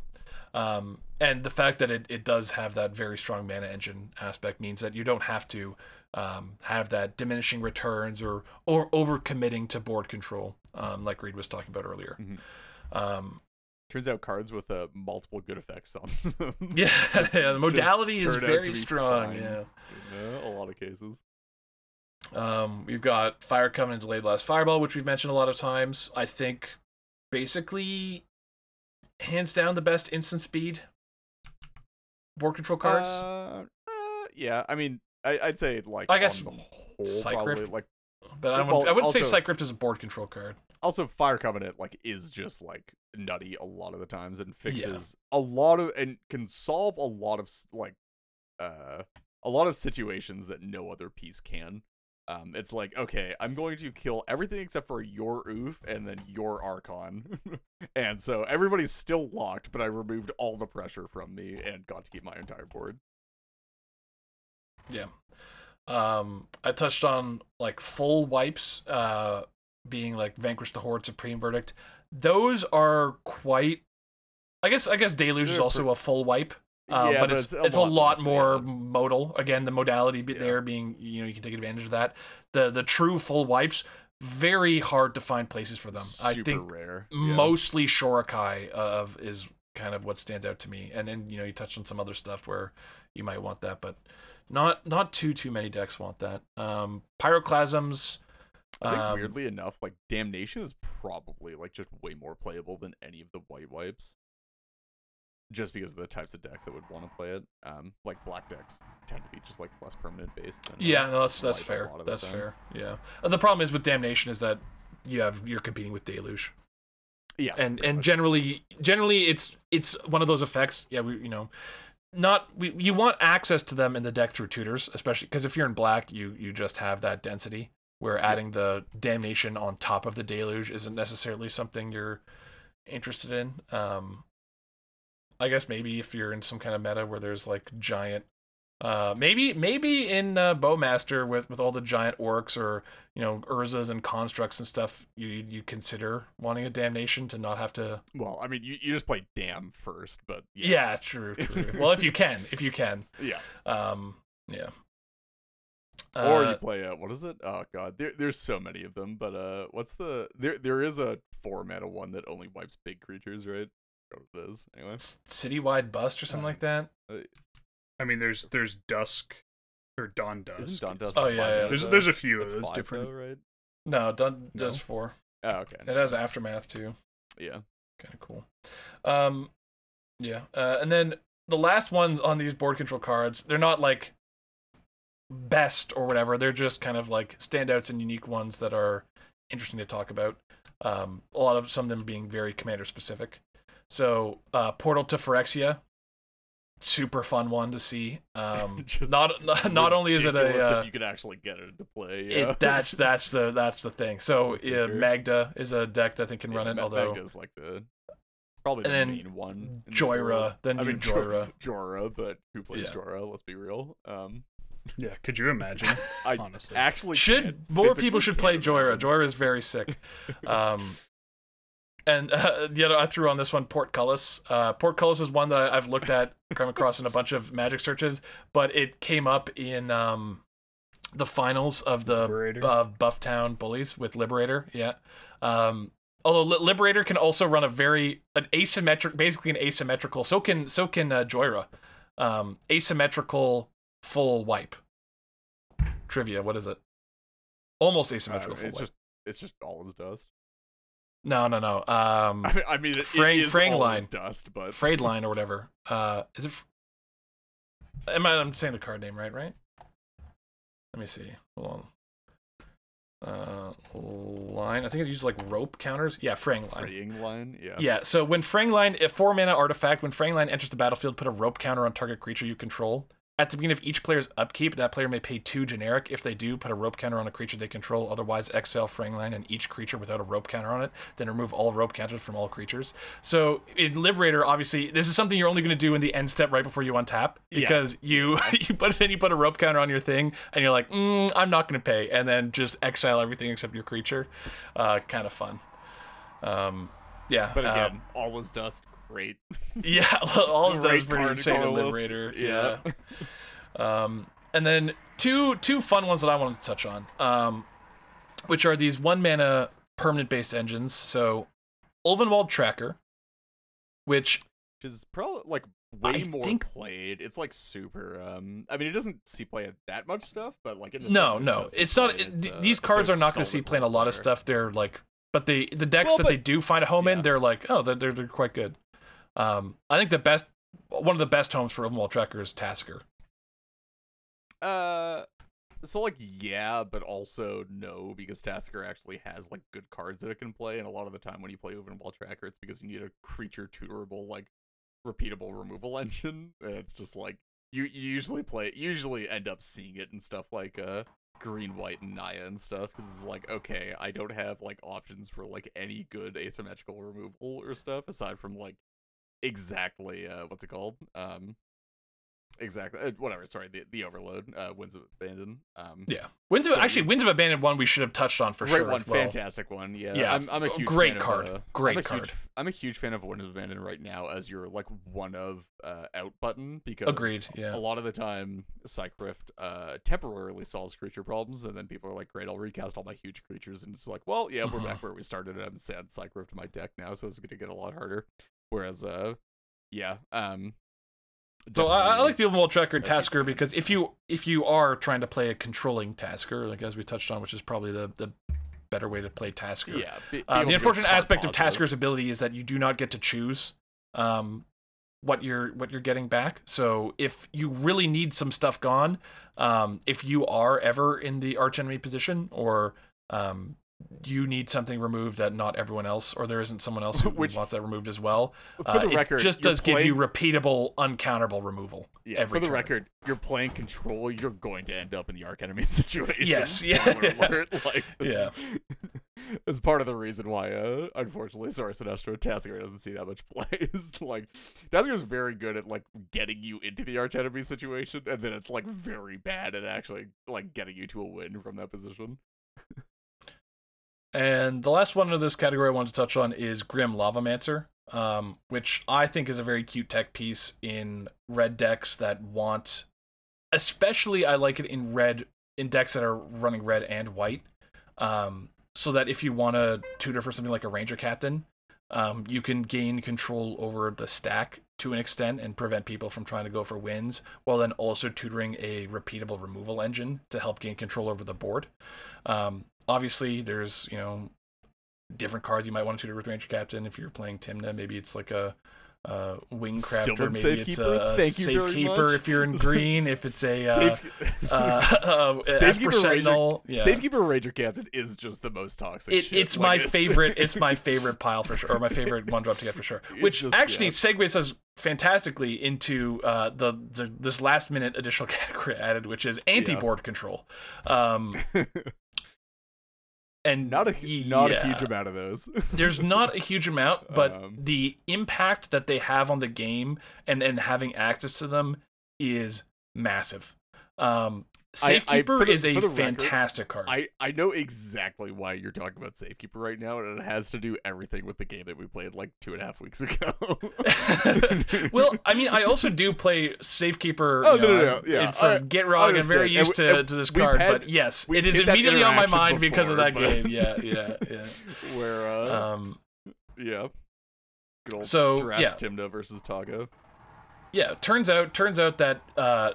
Um, and the fact that it, it does have that very strong mana engine aspect means that you don't have to um, have that diminishing returns or or over committing to board control, um, like Reed was talking about earlier. Mhm. Turns out cards with uh, multiple good effects on them. yeah, just yeah, the modality is turn out to very strong. fine Yeah. uh, a lot of cases. Um, we've got Fire Covenant, Delayed Blast Fireball, which we've mentioned a lot of times. I think basically hands down the best instant speed board control cards. Uh, uh, yeah, I mean, I, I'd say like I guess the whole, probably like but I, well, wouldn't, I wouldn't say also- Cyc Rift is a board control card. Also Fire Covenant like is just like nutty a lot of the times and fixes a lot of and can solve a lot of like uh a lot of situations that no other piece can. Um, it's like okay, I'm going to kill everything except for your Ouphe and then your Archon, and so everybody's still locked, but I removed all the pressure from me and got to keep my entire board. Yeah. Um, I touched on like full wipes, uh, being like Vanquish the Horde, Supreme Verdict. Those are quite. I guess I guess Deluge is also pre- a full wipe, uh, Yeah, but, but it's it's it's, a lot lot more modal. Again, the modality Yeah. there being you know you can take advantage of that. The the true full wipes very hard to find places for them. Super I think rare. Yeah. mostly Shorikai of is kind of what stands out to me. And then you know you touched on some other stuff where you might want that, but not not too too many decks want that. Um, Pyroclasms. I think um, weirdly enough, like Damnation is probably like just way more playable than any of the white wipes. Just because of the types of decks that would want to play it. Um, like black decks tend to be just like less permanent based. Than, uh, Yeah, no, that's that's fair. lot of the That's fair. Yeah. Uh, The problem is with Damnation is that you have you're competing with Deluge, Yeah, and and much. generally generally it's it's one of those effects. Yeah, we you know. Not we, you want access to them in the deck through tutors, especially because if you're in black, you you just have that density. Where adding the damnation on top of the deluge isn't necessarily something you're interested in. Um, I guess maybe if you're in some kind of meta where there's like giant, uh, maybe maybe in uh, Bowmaster with with all the giant orcs or you know Urzas and constructs and stuff, you you consider wanting a damnation to not have to. well, I mean, you, you just play Damn first, but Yeah, yeah, true, true. well, if you can, if you can, yeah. um, yeah. Or Uh, you play uh, what is it? Oh god, there, there's so many of them. But uh, what's the there? There is a four mana one that only wipes big creatures, right? I forgot what it is anyway. citywide bust or something Uh, like that. I mean, there's there's Dusk or Dawn Dusk. Isn't Dawn It's- Dust? Oh, five yeah, yeah. There's though? there's a few of those different. though, right? No, done No. does four. Oh, okay. It has aftermath too. Yeah. kind of cool. Um, yeah, uh, and then the last ones on these board control cards, they're not like best or whatever. They're just kind of like standouts and unique ones that are interesting to talk about. Um, a lot of some of them being very commander specific. So, uh, Portal to Phyrexia, super fun one to see. Um, not not, not only is it a uh, if you could actually get it to play. Yeah. it, that's that's the that's the thing. So yeah. Magda is a deck that I think can Yeah, run it. Ma- Although Magda's like the probably the And then main one. in this world. Jhoira, the new I mean, Jo- Jhoira. Jhoira, but who plays Yeah. Jhoira? Let's be real. Um, Yeah, could you imagine? I honestly, actually should can't- more physically people should play Jhoira. Jhoira is very sick. Um, and uh, the other I threw on this one Portcullis. Uh, Portcullis is one that I, I've looked at, come across in a bunch of Magic searches, but it came up in um, the finals of the Liberator? uh, Bufftown Bullies with Liberator. Yeah. Um, although Li- Liberator can also run a very an asymmetric, basically an asymmetrical. So can so can uh, Jhoira. Um, asymmetrical full wipe. Trivia. What is it? Almost Uh, asymmetrical full it's wipe. just it's just all is dust. No, no, no. Um, I mean, I mean it, Frang- it is Frang all line. dust, but Frayed line or whatever. Uh, is it? Am I? I'm saying the card name right, right? Let me see. Hold on. Uh, line. I think it uses like rope counters. Yeah, fraying line. fraying line. Yeah. Yeah, so when Fraying Line, a four mana artifact, when Fraying Line enters the battlefield, put a rope counter on target creature you control. At the beginning of each player's upkeep, that player may pay two generic. If they do, put a rope counter on a creature they control. Otherwise, exile Fraying Line and each creature without a rope counter on it. Then remove all rope counters from all creatures. So in Liberator, obviously, this is something you're only going to do in the end step right before you untap Yeah. because you you put it in, you put a rope counter on your thing, and you're like, mm, I'm not going to pay, and then just exile everything except your creature. Uh, kind of fun. Um, yeah, But again, all is dust. Great. yeah, all it does Great is pretty insane in Liberator. Yeah. Yeah. um, and then two two fun ones that I wanted to touch on, um, which are these one mana permanent based engines. So, Ulvenwald Tracker, which Which is probably like way I more think- played. It's like super. Um, I mean, it doesn't see play that much stuff, but like in the no, stuff it no, it's not. play, It, th- uh, these cards are not going to see play in a lot of stuff. They're like, but the the decks Well, that but- they do find a home in, they're like, oh, they're, they're they're quite good. Um, I think the best one of the best homes for Ulvenwald Tracker is Tasigur. Uh, so like yeah, but also no because Tasigur actually has like good cards that it can play, and a lot of the time when you play Ulvenwald Tracker, it's because you need a creature tutorable like repeatable removal engine, and it's just like you, you usually play usually end up seeing it and stuff like uh green white and Naya and stuff because it's like okay I don't have like options for like any good asymmetrical removal or stuff aside from like exactly uh what's it called um exactly uh, whatever sorry the the overload uh winds of abandon um Yeah, Winds of So actually Winds of Abandon one we should have touched on for great sure one as well. fantastic one yeah Yeah, I'm, I'm a huge great fan card. of, uh, Great I'm card. huge, i'm a huge fan of winds of abandon right now as your like one of uh out button because Agreed, yeah. a lot of the time Cyc Rift uh temporarily solves creature problems and then people are like great i'll recast all my huge creatures and it's like well yeah we're Mhm. back where we started and i'm sad in my deck now so it's gonna get a lot harder whereas uh yeah um So I, I like the Ulvenwald Tracker Tasigur because if you if you are trying to play a controlling Tasigur, like as we touched on, which is probably the the better way to play Tasigur. yeah be- be Uh, the unfortunate aspect of. Tasigur's ability is that you do not get to choose um, what you're what you're getting back. So if you really need some stuff gone, um, if you are ever in the arch enemy position or um, you need something removed that not everyone else or there isn't someone else who Which- wants that removed as well, for uh, the it record just does give you repeatable, uncounterable removal. Yeah, for the turn. record, you're playing control. You're going to end up in the arc enemy situation. Yes, yeah. alert, Like, this- Yeah. It's part of the reason why, uh, unfortunately, Sora Sinestro Tasigur doesn't see that much play. Is like Tasigur is very good at like getting you into the arch enemy situation, and then it's like very bad at actually like getting you to a win from that position. And the last one of this category I want to touch on is Grim Lavamancer, um, which I think is a very cute tech piece in red decks that want, especially I like it in red in decks that are running red and white, um, so that if you want to tutor for something like a Ranger Captain, um, you can gain control over the stack to an extent and prevent people from trying to go for wins, while then also tutoring a repeatable removal engine to help gain control over the board. Um, obviously, there's you know different cards you might want to tutor with Ranger Captain. If you're playing Tymna, maybe it's like a, uh wing crafter, maybe it's a, Safekeeper, a thank you very safekeeper if you're in green. If it's a uh, Safe- uh, uh, Safekeeper Sentinel, yeah. Safekeeper Ranger Captain is just the most toxic. It, it's Like, my favorite. It's my favorite pile for sure, or my favorite one drop to get for sure. Which just- actually yeah. segues us fantastically into uh, the, the this last minute additional category added, which is anti board control. Um, and not a not a huge amount of those. There's not a huge amount, but Um, the impact that they have on the game and and having access to them is massive. Um, I- I- Safekeeper the- is a the record, fantastic card. I, I know exactly why you're talking about Safekeeper right now, and it has to do everything with the game that we played like two and a half weeks ago. well, I mean, I also do play Safekeeper. Oh, you no, know, no, no, yeah, For I- Get I Rog, I'm very used to, we- and to this card, had- but yes, it is immediately on my mind because of that but- game. Yeah, yeah, yeah. Where, uh, Um, yeah. Good old so, yeah. Tymna versus Toggo. yeah. Turns out, turns out that uh,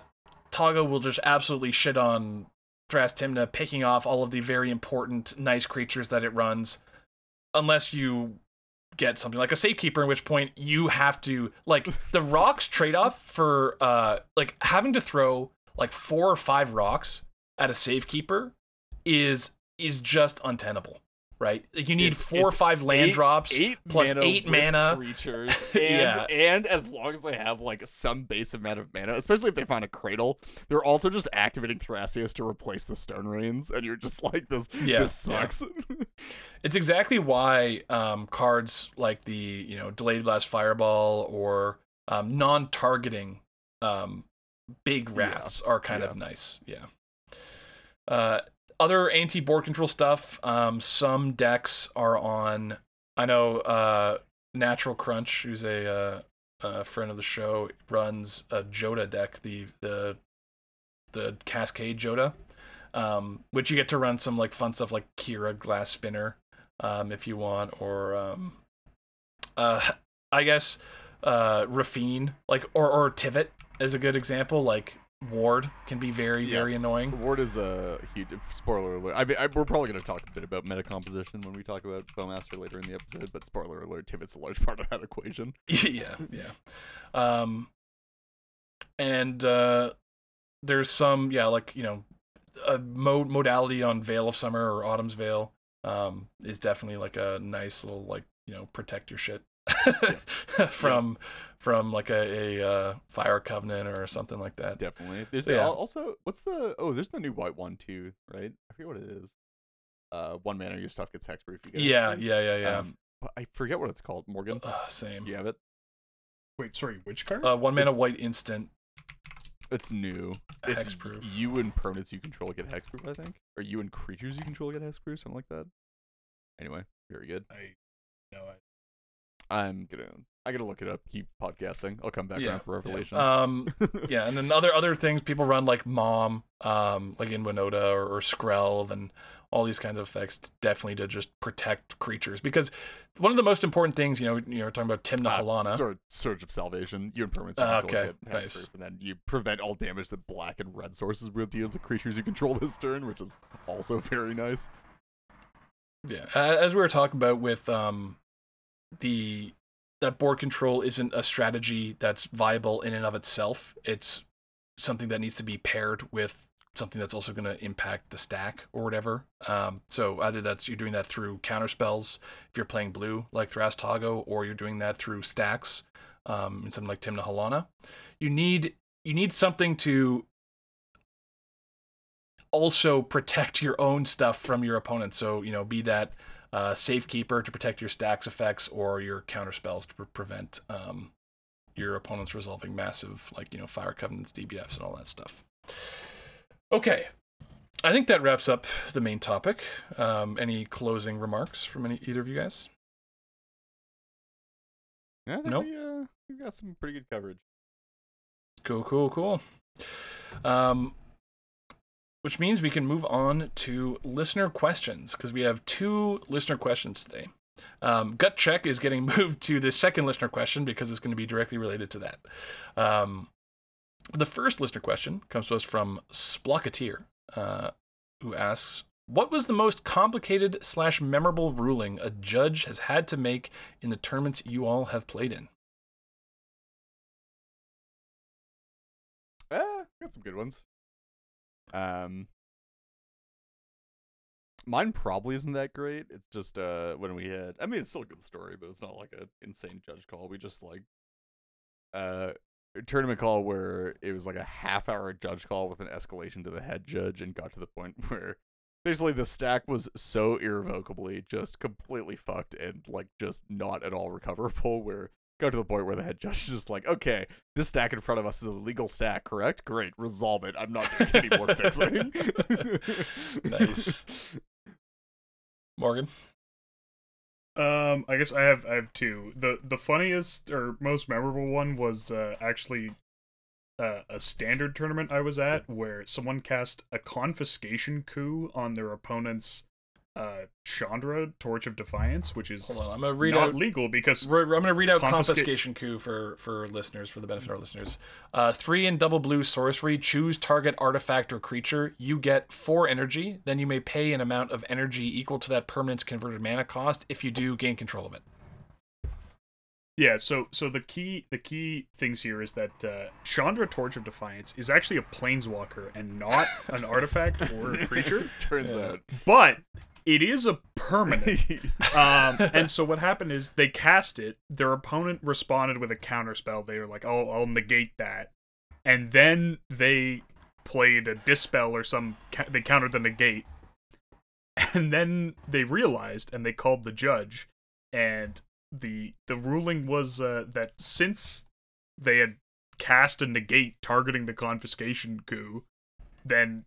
Toggo will just absolutely shit on Thrastimna, picking off all of the very important, nice creatures that it runs, unless you get something like a safekeeper in which point you have to like the rocks trade-off for uh like having to throw like four or five rocks at a safekeeper is is just untenable right like you need It's- four or five land eight- drops Eight plus mana eight mana. creatures, and Yeah. and as long as they have like some base amount of mana, especially if they find a cradle, they're also just activating Thrasios to replace the Stone Rains, and you're just like this. Yeah, this yeah. sucks. it's exactly why um cards like the you know delayed blast fireball or um non-targeting um big Yeah, are kind yeah. of nice yeah uh other anti-board control stuff um some decks are on i know uh natural crunch who's a uh a friend of the show runs a Jodah deck the the the cascade Jodah um which you get to run some like fun stuff like kira glass spinner um if you want or um uh i guess uh Raffine like or or Tivit is a good example like Ward can be very Yeah. very annoying. Ward is a huge spoiler alert. I mean, I, we're probably going to talk a bit about meta composition when we talk about Bowmaster later in the episode, but spoiler alert, Tibbet's a large part of that equation. yeah, yeah. Um, and uh, there's some, yeah, like you know, a mode modality on Veil of Summer or Autumn's Veil um, is definitely like a nice little like you know protect your shit from from like a, a uh, fire covenant or something like that. Definitely. There's Yeah. al- also what's the oh there's the new white one too, right? I forget what it is. Uh, one mana your stuff gets hexproof. You get Yeah, hexproof. yeah, yeah, yeah. Um, I forget what it's called. Morgan, uh, same. you have it. Wait, sorry, which card? Uh, one mana white instant. It's new. It's Hexproof. you and permanents you control get hexproof, I think, or you and creatures you control get hexproof, something like that. Anyway, very good. I no, I, I'm gonna I gotta look it up. Keep podcasting. I'll come back yeah, around for revelation. Yeah. Um, yeah, and then other other things people run like Mom, um, like in Winota or, or Skrelv and all these kinds of effects definitely to just protect creatures because one of the most important things, you know, you're talking about Tymna Uh, Halana. Surge, Surge of Salvation. You and permanents you Ah, control okay, nice. and then you prevent all damage that black and red sources will deal to creatures you control this turn, which is also very nice. Yeah, as we were talking about with um, the that board control isn't a strategy that's viable in and of itself. It's something that needs to be paired with something that's also going to impact the stack or whatever. Um, so either that's you're doing that through counter spells if you're playing blue like Thrasios Toggo, or you're doing that through stacks um, in something like Tymna Halana. You need you need something to also protect your own stuff from your opponent. So you know, be that uh, safekeeper to protect your stacks effects or your counter spells to pre- prevent um, your opponents resolving massive like you know fire covenants, DBFs, and all that stuff. Okay, I think that wraps up the main topic. Um, any closing remarks from any either of you guys? Yeah, Nope. we, uh, we got some pretty good coverage. Cool, cool, cool. Um, which means we can move on to listener questions because we have two listener questions today. Um, Gut check is getting moved to the second listener question because it's going to be directly related to that. Um, the first listener question comes to us from Splocketeer, uh, who asks, "What was the most complicated slash memorable ruling a judge has had to make in the tournaments you all have played in?" Ah, got some good ones. Um, mine probably isn't that great. It's just uh when we had. I mean, it's still a good story, but it's not like an insane judge call. We just like uh tournament call where it was like a half hour judge call with an escalation to the head judge, and got to the point where basically the stack was so irrevocably just completely fucked and like just not at all recoverable. Where go to the point where the head judge is just like, okay, this stack in front of us is a legal stack, correct? Great, resolve it. I'm not doing any more fixing. Nice. Morgan. Um, I guess I have I have two. the The funniest or most memorable one was uh, actually uh, a standard tournament I was at where someone cast a confiscation coup on their opponent's uh Chandra Torch of Defiance, which is Hold on, I'm gonna read not out. legal because We're, I'm gonna read out Confisca- confiscation coup for for listeners for the benefit of our listeners. Uh, three and double blue sorcery. Choose target artifact or creature. You get four energy. Then you may pay an amount of energy equal to that permanent's converted mana cost. If you do, gain control of it. Yeah, so so the key the key things here is that uh, Chandra Torch of Defiance is actually a planeswalker and not an artifact or a creature, Turns Yeah. out. but it is a permanent. um, and so what happened is they cast it. Their opponent responded with a counter spell. They were like, "Oh, I'll negate that," and then they played a dispel or some. ca- They countered the negate, and then they realized and they called the judge, and the the ruling was uh, that since they had cast a negate targeting the confiscation coup, then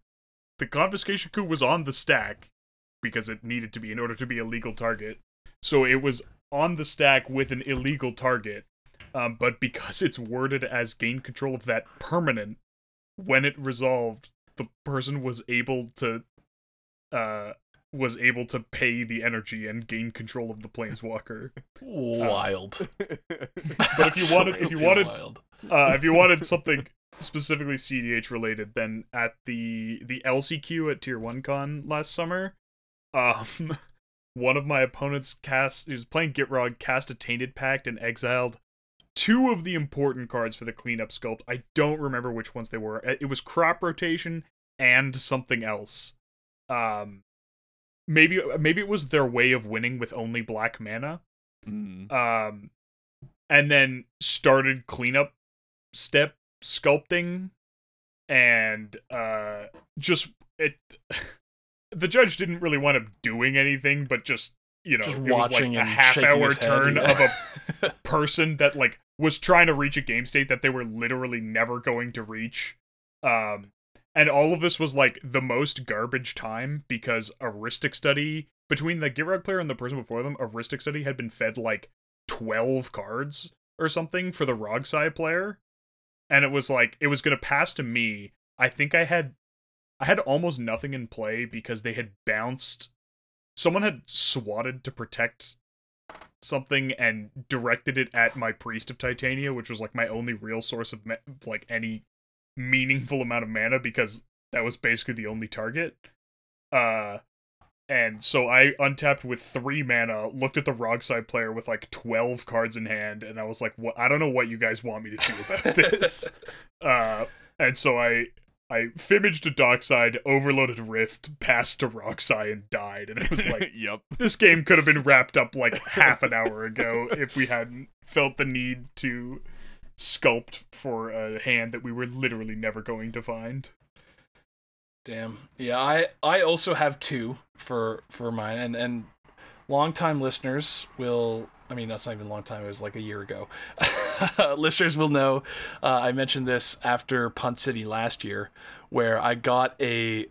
the confiscation coup was on the stack because it needed to be in order to be a legal target. So it was on the stack with an illegal target. Um, but because it's worded as gain control of that permanent, when it resolved, the person was able to uh was able to pay the energy and gain control of the planeswalker. Wild. But if you wanted- if you wanted- wild. Uh, if you wanted something specifically CDH related, then at the the LCQ at Tier One Con last summer, um, one of my opponents cast he was playing Gitrog, cast a Tainted Pact and exiled two of the important cards for the cleanup sculpt. I don't remember which ones they were. It was crop rotation and something else. Um, maybe maybe it was their way of winning with only black mana. Mm. Um, and then started cleanup step sculpting, and uh, just it. the judge didn't really want him doing anything, but just you know, Just was like watching a half hour head, turn yeah. of a person that like was trying to reach a game state that they were literally never going to reach. Um and all of this was like the most garbage time because Rhystic Study between the Gitrog player and the person before them, Rhystic Study had been fed like 12 cards or something for the Rogsai player. And it was like it was gonna pass to me. I think I had I had almost nothing in play because they had bounced someone had swatted to protect something and directed it at my priest of titania which was like my only real source of ma- like any meaningful amount of mana because that was basically the only target uh and so I untapped with three mana, looked at the Rogside player with like 12 cards in hand, and I was like, what I don't know what you guys want me to do about this. uh and so I I fimaged a dockside, overloaded Rift, passed to Roxai, and died. And it was like, yep. this game could have been wrapped up like half an hour ago if we hadn't felt the need to sculpt for a hand that we were literally never going to find. Damn. Yeah, I I also have two for for mine, and and long time listeners will. I mean, that's not even a long time. It was like a year ago. listeners will know. Uh, I mentioned this after Punt City last year, where I got a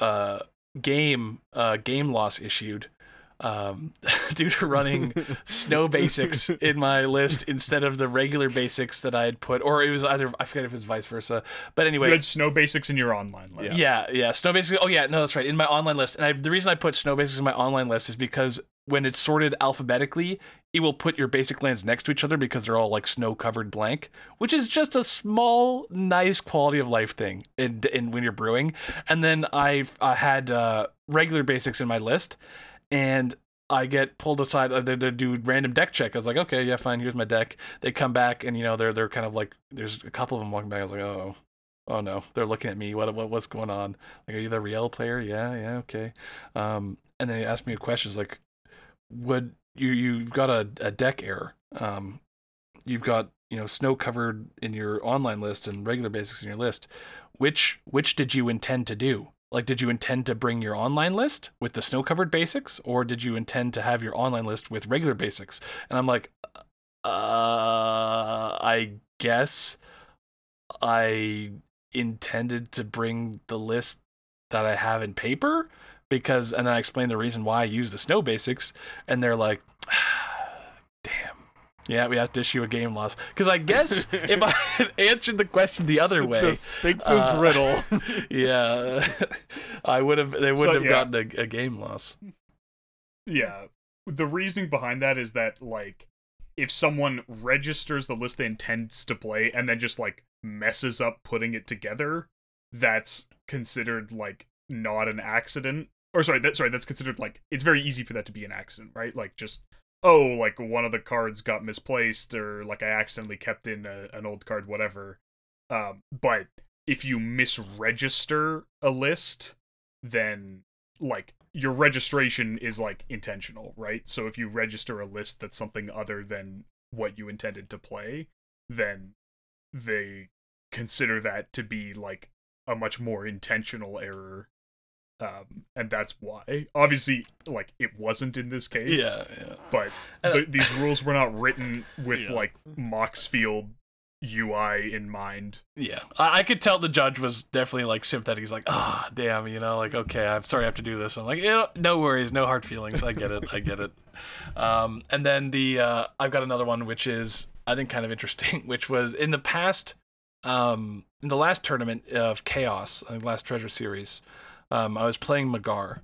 uh, game uh, game loss issued um, due to running snow basics in my list instead of the regular basics that I had put, or it was either I forget if it was vice versa. But anyway, You had snow basics in your online list. yeah, yeah. Snow basics. Oh yeah, no, that's right. In my online list, and I, the reason I put snow basics in my online list is because when it's sorted alphabetically, it will put your basic lands next to each other because they're all like snow covered blank, which is just a small, nice quality of life thing in, in when you're brewing. And then I had uh, regular basics in my list, and I get pulled aside. Uh, they, they do random deck check. I was like, okay, yeah, fine. Here's my deck. They come back, and you know they're they're kind of like there's a couple of them walking back. I was like, oh, oh no, they're looking at me. What what what's going on? Like, are you the real player? Yeah, yeah, okay. Um, and then he asked me a question. It's like, would you you've got a, a deck error? Um, you've got you know snow covered in your online list and regular basics in your list. Which which did you intend to do? Like, did you intend to bring your online list with the snow covered basics, or did you intend to have your online list with regular basics? And I'm like, uh, I guess I intended to bring the list that I have in paper because, and I explained the reason why I use the snow basics, and they're like, damn. Yeah, we have to issue a game loss. Because I guess if I had answered the question the other way, The Sphinx's uh, riddle. yeah, I would have. They wouldn't So, have yeah. gotten a, a game loss. Yeah. The reasoning behind that is that like if someone registers the list they intends to play and then just like messes up putting it together, that's considered like not an accident. Or sorry, that sorry, that's considered like it's very easy for that to be an accident, right? Like just oh, like one of the cards got misplaced or like I accidentally kept in a, an old card whatever. Um but if you misregister a list, then like your registration is like intentional, right? So if you register a list that's something other than what you intended to play, then they consider that to be like a much more intentional error. Um, and that's why. Obviously, like it wasn't in this case. Yeah, yeah. But And- th- these rules were not written with Yeah. like Moxfield UI in mind. Yeah, I, I could tell the judge was definitely like sympathetic. He's like, ah, damn, you know, like okay, I'm sorry I have to do this. I'm like, yeah, no worries, no hard feelings. I get it, I get it. Um, and then the uh, I've got another one which is I think kind of interesting, which was in the past, um, in the last tournament of Chaos, I think last Treasure Series, um, I was playing Magar,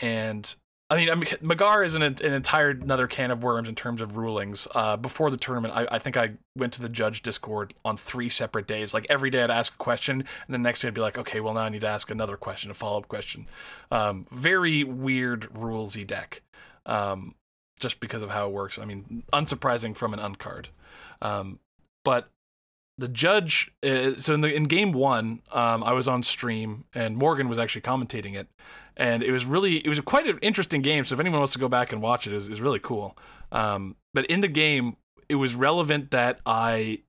and I mean, I mean, Magar is an, an entire another can of worms in terms of rulings. Uh, before the tournament, I, I think I went to the judge Discord on three separate days. Like every day, I'd ask a question, and the next day, I'd be like, okay, well now I need to ask another question, a follow up question. Um, very weird rulesy deck, um, just because of how it works. I mean, unsurprising from an uncard, um, but the judge. Uh, so in the in game one, um, I was on stream, and Morgan was actually commentating it and it was really it was quite an interesting game. So if anyone wants to go back and watch it, was, it really cool. Um, but in the game, it was relevant that I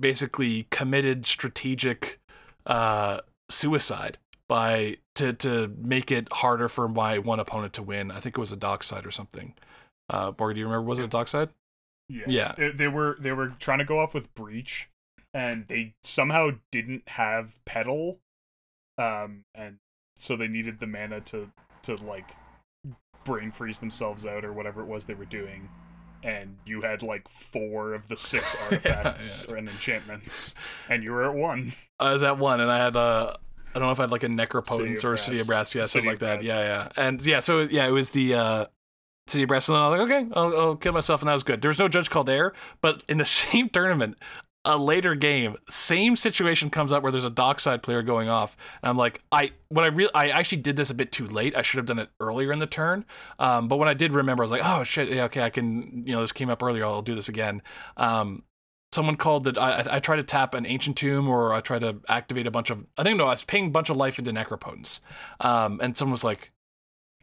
basically committed strategic uh, suicide by to to make it harder for my one opponent to win. I think it was a dockside or something. Uh, Morgan, do you remember? Was it a dockside? Yeah. Yeah. They, they were they were trying to go off with breach, and they somehow didn't have pedal, um, and so they needed the mana to to like brain freeze themselves out or whatever it was they were doing and you had like four of the six artifacts yeah. or and enchantments and you were at one I was at one, and I had a I don't know if I had like a necropotence or a city of Brass. brass, yeah, City something like that. Brass. Yeah, yeah, and yeah, so yeah, it was the uh, city of brass, and then I was like, okay, I'll, I'll kill myself, and that was good. There was no judge call there, but in the same tournament, a later game, same situation comes up where there's a dockside player going off, and I'm like, I when I real I actually did this a bit too late. I should have done it earlier in the turn. Um, but when I did remember, I was like, oh shit, yeah, okay, I can, you know, this came up earlier. I'll do this again. Um, someone called that I, I- tried to tap an ancient tomb or I tried to activate a bunch of I think no I was paying a bunch of life into necropotence um and someone was like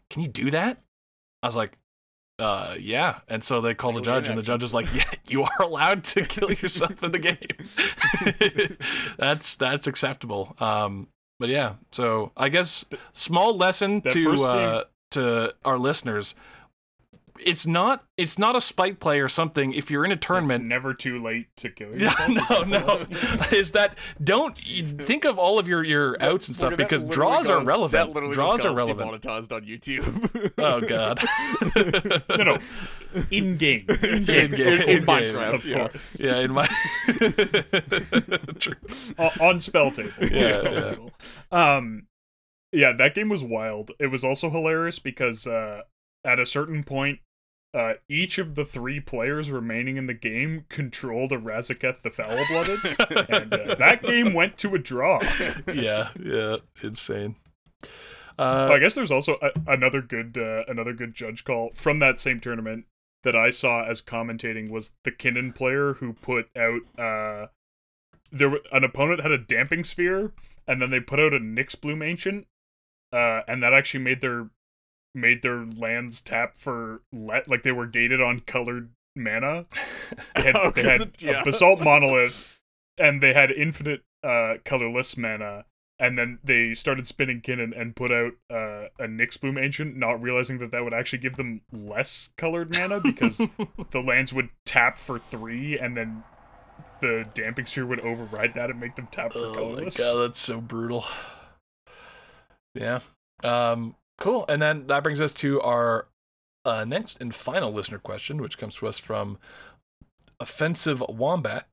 can you do that I was like uh yeah. And so they called the judge and the judge was like yeah you are allowed to kill yourself in the game. That's that's acceptable. Um but yeah so I guess small lesson That to uh to our listeners it's not it's not a spike play or something if you're in a it's tournament never too late to kill yeah, yourself no, no. Is that don't you think of all of your your outs and stuff because draws got are relevant. That literally Draws just are relevant. demonetized on YouTube. Oh god. no no in game in In game, in game. of yeah. course yeah, in my True. O- on spell table. On Yeah, spell yeah. table. Um, yeah, that game was wild. It was also hilarious because uh, at a certain point, uh, each of the three players remaining in the game controlled a Razaketh the Foul Blooded, and uh, that game went to a draw. yeah, yeah, insane. Oh, Uh, I guess there's also a- another good uh, another good judge call from that same tournament that I saw as commentating was the Kinnan player who put out uh there wa- an opponent had a damping sphere and then they put out a Nyxbloom Ancient uh and that actually made their made their lands tap for let like they were gated on colored mana. They had, Oh, they had it- yeah. a basalt monolith and they had infinite uh colorless mana and then they started spinning Kinnan and put out uh, a Nyxbloom Ancient, not realizing that that would actually give them less colored mana because the lands would tap for three, and then the Damping Sphere would override that and make them tap for oh my colorless. god, that's so brutal. Yeah. Um. Cool. And then that brings us to our uh, next and final listener question, which comes to us from offensive wombat,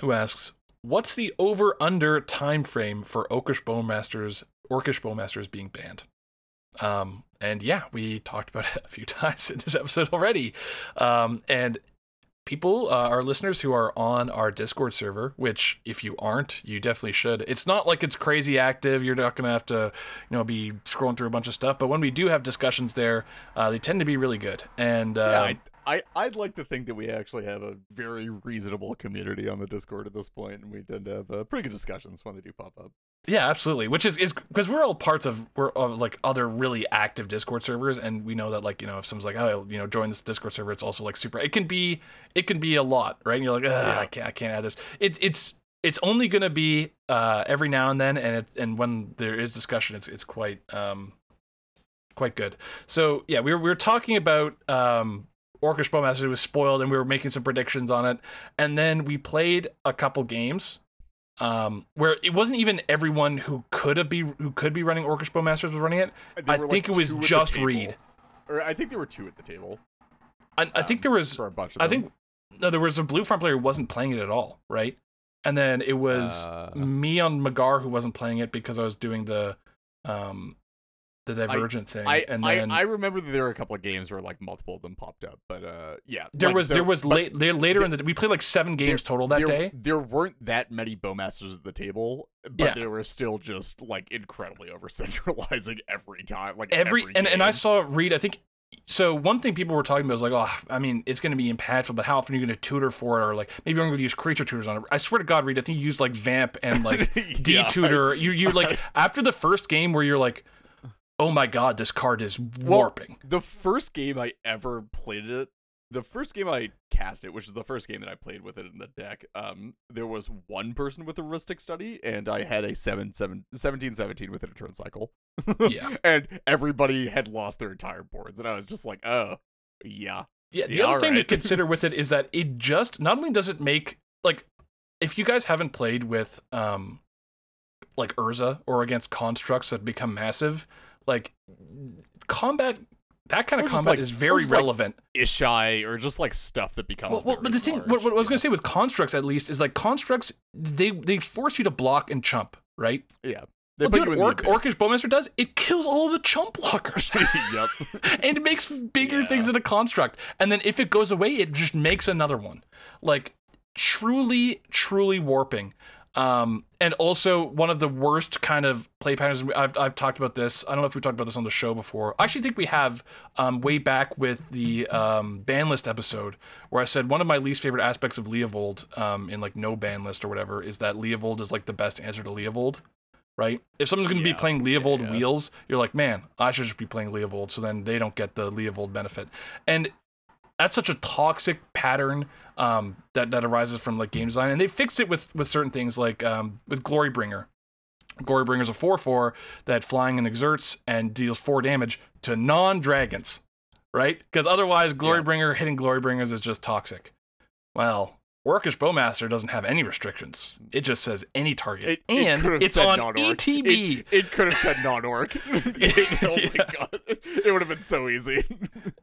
who asks, "What's the over/under time frame for Orcish Bowmasters, Orcish Bowmasters being banned?" Um, and yeah, we talked about it a few times in this episode already. Um, and people, uh, our listeners who are on our Discord server, which if you aren't, you definitely should. It's not like it's crazy active. You're not gonna have to, you know, be scrolling through a bunch of stuff. But when we do have discussions there, uh, they tend to be really good. And yeah, uh, I, I, I'd like to think that we actually have a very reasonable community on the Discord at this point, and we tend to have uh, pretty good discussions when they do pop up. Yeah, absolutely. Which is is because we're all parts of we're of like other really active Discord servers, and we know that like you know if someone's like oh you know join this Discord server, it's also like super. It can be it can be a lot, right? And you're like "Ugh, I can't I can't add this. It's it's it's only gonna be uh every now and then, and it and when there is discussion, it's it's quite um quite good. So yeah, we were we were talking about um. Orcish Bowmaster was spoiled, and we were making some predictions on it. And then we played a couple games um, where it wasn't even everyone who could have be who could be running Orcish Bowmasters was running it. There I were, think like, it was two at the just. Reed. Or I think there were two at the table. I, I think um, there was. for a bunch of I them. think no, there was a blue front player who wasn't playing it at all, right? And then it was Uh. me on Magar who wasn't playing it because I was doing the um the divergent thing, I, and then I remember that there were a couple of games where like multiple of them popped up, but uh, yeah, there like, was so- there was late there, later in the we played like seven games total that there, day. There weren't that many bowmasters at the table, but Yeah. they were still just like incredibly over centralizing every time, like Every, every and, and I saw Reed. I think so. One thing people were talking about was like, oh, I mean, it's going to be impactful, but how often are you going to tutor for it, or like maybe I'm going to use creature tutors on it. I swear to God, Reed, I think you used like Vamp and like D Yeah. tutor. You you like after the first game where you're like, oh my God, this card is Well, warping. the first game I ever played it, the first game I cast it, which is the first game that I played with it in the deck, um, there was one person with a Rhystic study, and I had a 7, 7, 17 17 with a turn cycle. Yeah. and everybody had lost their entire boards, and I was just like, oh, yeah. Yeah, the Yeah, other thing to consider with it is that it just not only does it make like if you guys haven't played with um like Urza or against constructs that become massive, like combat that kind Or of combat like- is very just, like, relevant. Ishai, or just like stuff that becomes. Well, well, but the thing, large, what, what I was yeah. gonna say with constructs at least is like constructs, they they force you to block and chump, right? Yeah. They Well, dude, the Orc. Orcish Bowmaster does it kills all of the chump blockers. yep. and makes bigger Yeah. things in a construct. And then if it goes away, it just makes another one. Like truly, truly warping. Um, and also one of the worst kind of play patterns. I've, I've talked about this. I don't know if we've talked about this on the show before. I actually think we have um, way back with the um, ban list episode where I said one of my least favorite aspects of Leovold um, in like no ban list or whatever is that Leovold is like the best answer to Leovold. Right? If someone's going to Yeah. be playing Leovold yeah. wheels, you're like, man, I should just be playing Leovold, so then they don't get the Leovold benefit. And that's such a toxic pattern um, that that arises from like game design, and they fixed it with with certain things like um, with Glorybringer. Glorybringer's a four four that flying and exerts and deals four damage to non dragons, right? Because otherwise, Glorybringer hitting Glorybringers is just toxic. Well. Orcish Bowmaster doesn't have any restrictions. It just says any target, It, it and have it's on non-orc. ETB. It, it could have said non-orc. oh my god, it would have been so easy.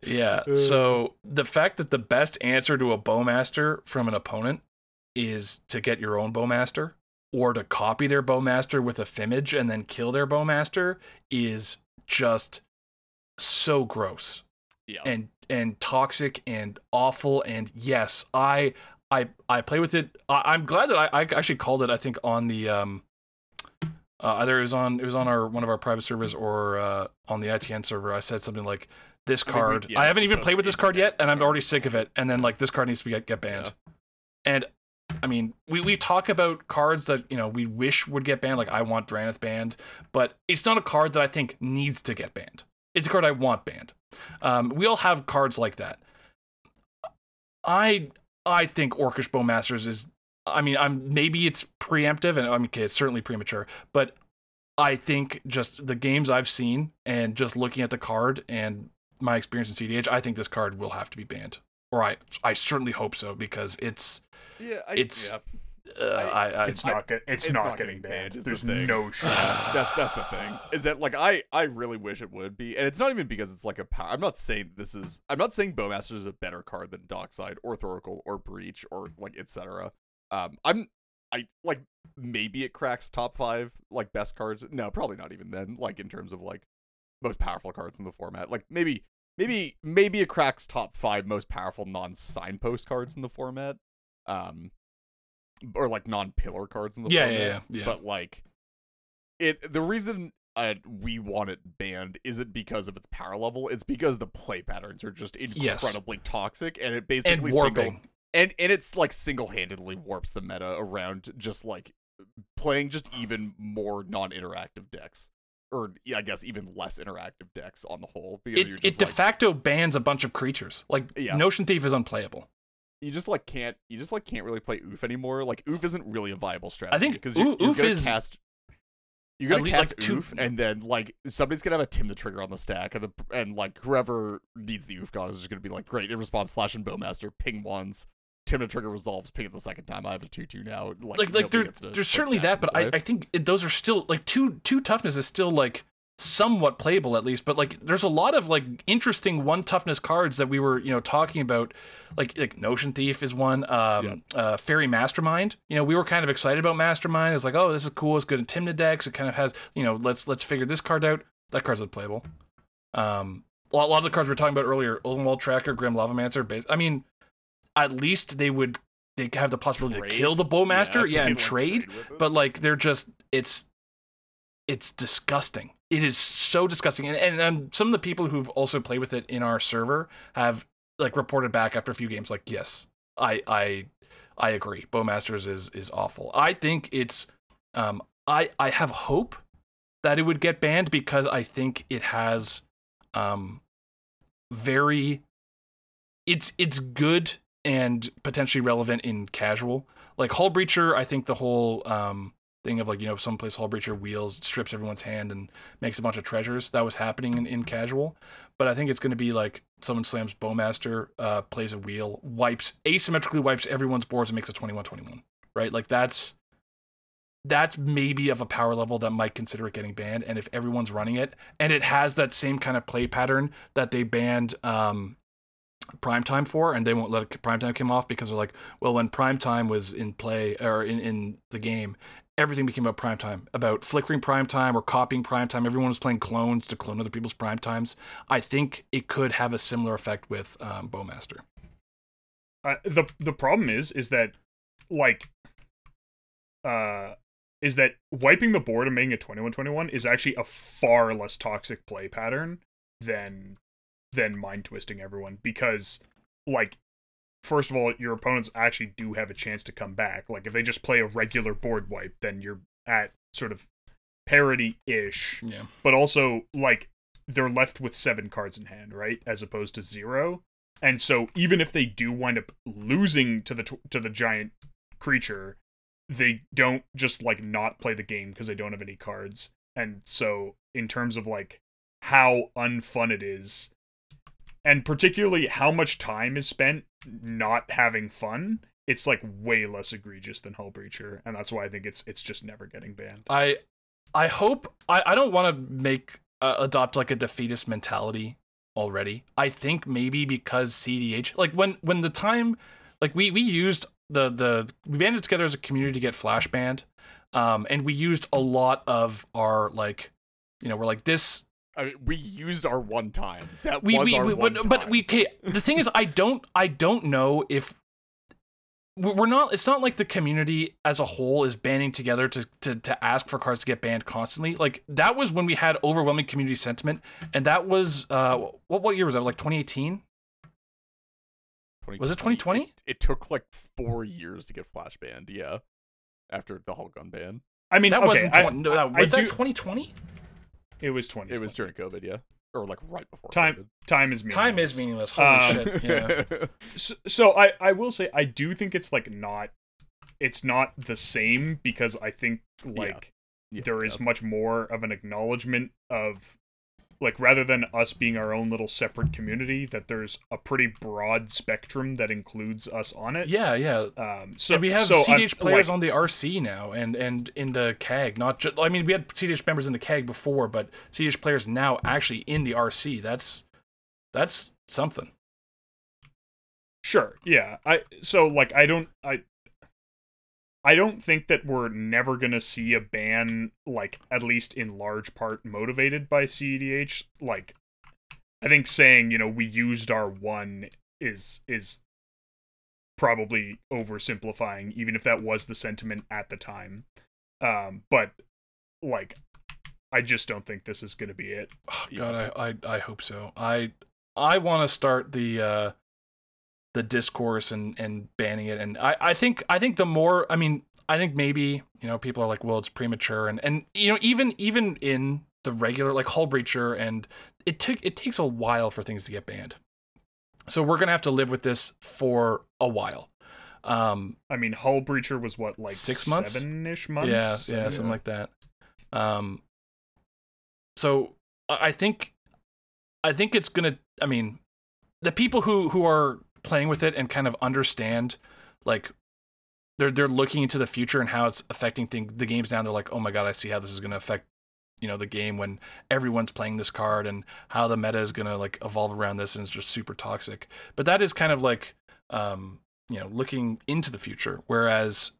Yeah. So the fact that the best answer to a bowmaster from an opponent is to get your own bowmaster or to copy their bowmaster with a fimage and then kill their bowmaster is just so gross yeah, and and toxic and awful and yes i i i play with it I, i'm glad that I, I actually called it i think on the um uh, either it was on it was on our one of our private servers or uh, on the ITN server. I said something like, "This I mean, we- card, yeah, I haven't even played with this card yet, and I'm already sick of it." And then like this card needs to get get banned. And I mean, we we talk about cards that you know we wish would get banned. Like I want Dranith banned, but it's not a card that I think needs to get banned. It's a card I want banned. Um, we all have cards like that. I I think Orcish Bowmasters is. I mean, I'm maybe it's preemptive, and I mean, okay, it's certainly premature, but I think just the games I've seen and just looking at the card and my experience in CDH, I think this card will have to be banned, or I I certainly hope so because it's yeah, I, it's- yeah. Uh, I, I It's not get, it's, it's not, not getting getting banned, banned. is the There's no shot. that's that's the thing is that like I I really wish it would be, and it's not even because it's like a power. I'm not saying this is. I'm not saying Bowmaster is a better card than Dockside or Thoracle or Breach or like etc. Um, I'm I like maybe it cracks top five like best cards. No, probably not even then. Like in terms of like most powerful cards in the format. Like maybe maybe maybe it cracks top five most powerful non signpost cards in the format. Um, or like non pillar cards in the Yeah, format. yeah, yeah, yeah. But like it the reason uh, we want it banned isn't because of its power level. It's because the play patterns are just Yes. incredibly toxic, and it and basically single warping. and and it's like single-handedly warps the meta around just like playing just even more non-interactive decks or yeah, I guess even less interactive decks on the whole because It, it de like, facto bans a bunch of creatures. Like Yeah. Notion Thief is unplayable. You just like can't you just like can't really play oof anymore. Like oof isn't really a viable strategy I think because you're, Oof- you're is cast you're gonna least, cast like, two- oof and then like somebody's gonna have a Tim the Trigger on the stack and the and like whoever needs the oof god is just gonna be like great in response flash and bowmaster ping once Tim the Trigger resolves ping it the second time I have a two two now like like like there, there's certainly that, but. I, I think it, those are still like two two toughness is still like somewhat playable at least. But like there's a lot of like interesting one toughness cards that we were you know talking about, like like Notion Thief is one, um, uh, Fairy Mastermind. You know we were kind of excited about Mastermind. It's like oh this is cool, it's good in Tymna decks. It kind of has you know let's let's figure this card out. That card's playable Um, a lot, a lot of the cards we are talking about earlier, Ulvenwald Tracker, Grim Lavamancer. Base, I mean, at least they would they have the possibility Trade? to kill the Bowmaster, yeah, they and would trade. But like they're just it's it's disgusting. It is so disgusting. And, and and some of the people who've also played with it in our server have like reported back after a few games like, yes, I I I agree. Bowmasters is is awful. I think it's um I I have hope that it would get banned because I think it has um very it's it's good and potentially relevant in casual. Like Hullbreacher, I think the whole um thing of like, you know, some place Hullbreacher wheels, strips everyone's hand and makes a bunch of treasures. That was happening in, in casual. But I think it's gonna be like someone slams Bowmaster, uh, plays a wheel, wipes asymmetrically wipes everyone's boards and makes a 21-21. Right? Like that's that's maybe of a power level that might consider it getting banned. And if everyone's running it, and it has that same kind of play pattern that they banned um, primetime for, and they won't let primetime come off because they're like, well, when primetime was in play or in, in the game, everything became about primetime, about flickering primetime or copying primetime. Everyone was playing clones to clone other people's primetimes. I think it could have a similar effect with um, Bowmaster. Uh, the the problem is is that like uh is that wiping the board and making a 21-21 is actually a far less toxic play pattern than than mind twisting everyone because like first of all your opponents actually do have a chance to come back like if they just play a regular board wipe then you're at sort of parity ish Yeah. but also like they're left with seven cards in hand, right, as opposed to zero. And so even if they do wind up losing to the to the giant creature, they don't just like not play the game because they don't have any cards. And so in terms of like how unfun it is, and particularly how much time is spent not having fun, it's like way less egregious than Hullbreacher, and that's why I think it's it's just never getting banned. I I hope I, I don't want to make uh, adopt like a defeatist mentality already. I think maybe because CDH like when when the time like we we used the the we banded together as a community to get flash banned um and we used a lot of our like you know we're like this I mean, we used our one time. That we was we, our we one but, but we okay the thing is i don't i don't know if we- we're not it's not like the community as a whole is banding together to, to to ask for cards to get banned constantly like that was when we had overwhelming community sentiment and that was uh what what year was that like 2018 was it 2020? It, it took like four years to get flash banned. Yeah, after the Hulk gun ban, I mean, that okay, wasn't I- 20, no, that, I was that do- 2020 It was twenty. it was during COVID. Yeah, or like right before time. Time is meaningless. time meaningless. is meaningless holy Um, shit yeah So, so I I will say I do think it's like not it's not the same because I think like Yeah, there is yeah. much more of an acknowledgement of like rather than us being our own little separate community that there's a pretty broad spectrum that includes us on it. yeah yeah Um so and we have so I'm- CDH players like, on the RC now, and and in the CAG. Not just, I mean, we had CDH members in the CAG before, but CDH players now actually in the RC. That's that's something. Sure. Yeah. I so like I don't I I don't think that we're never going to see a ban like at least in large part motivated by CEDH like I think saying, you know, we used our one is is probably oversimplifying even if that was the sentiment at the time. Um but like I just don't think this is going to be it. Oh, God, I, I I hope so. I I want to start the uh the discourse and and banning it, and I I think I think the more I mean I think maybe you know people are like well it's premature and and you know even even in the regular like Hullbreacher and it took it takes a while for things to get banned, so we're gonna have to live with this for a while. Um, I mean, Hullbreacher was what like Six months? 7ish months. Yeah, yeah, something like that. Um, so I I think, I think it's gonna. I mean, the people who who are playing with it and kind of understand, like, they're they're looking into the future and how it's affecting thing, the games now. They're like, oh my god, I see how this is gonna affect, you know, the game when everyone's playing this card and how the meta is gonna like evolve around this and it's just super toxic. But that is kind of like, um, you know, looking into the future. Whereas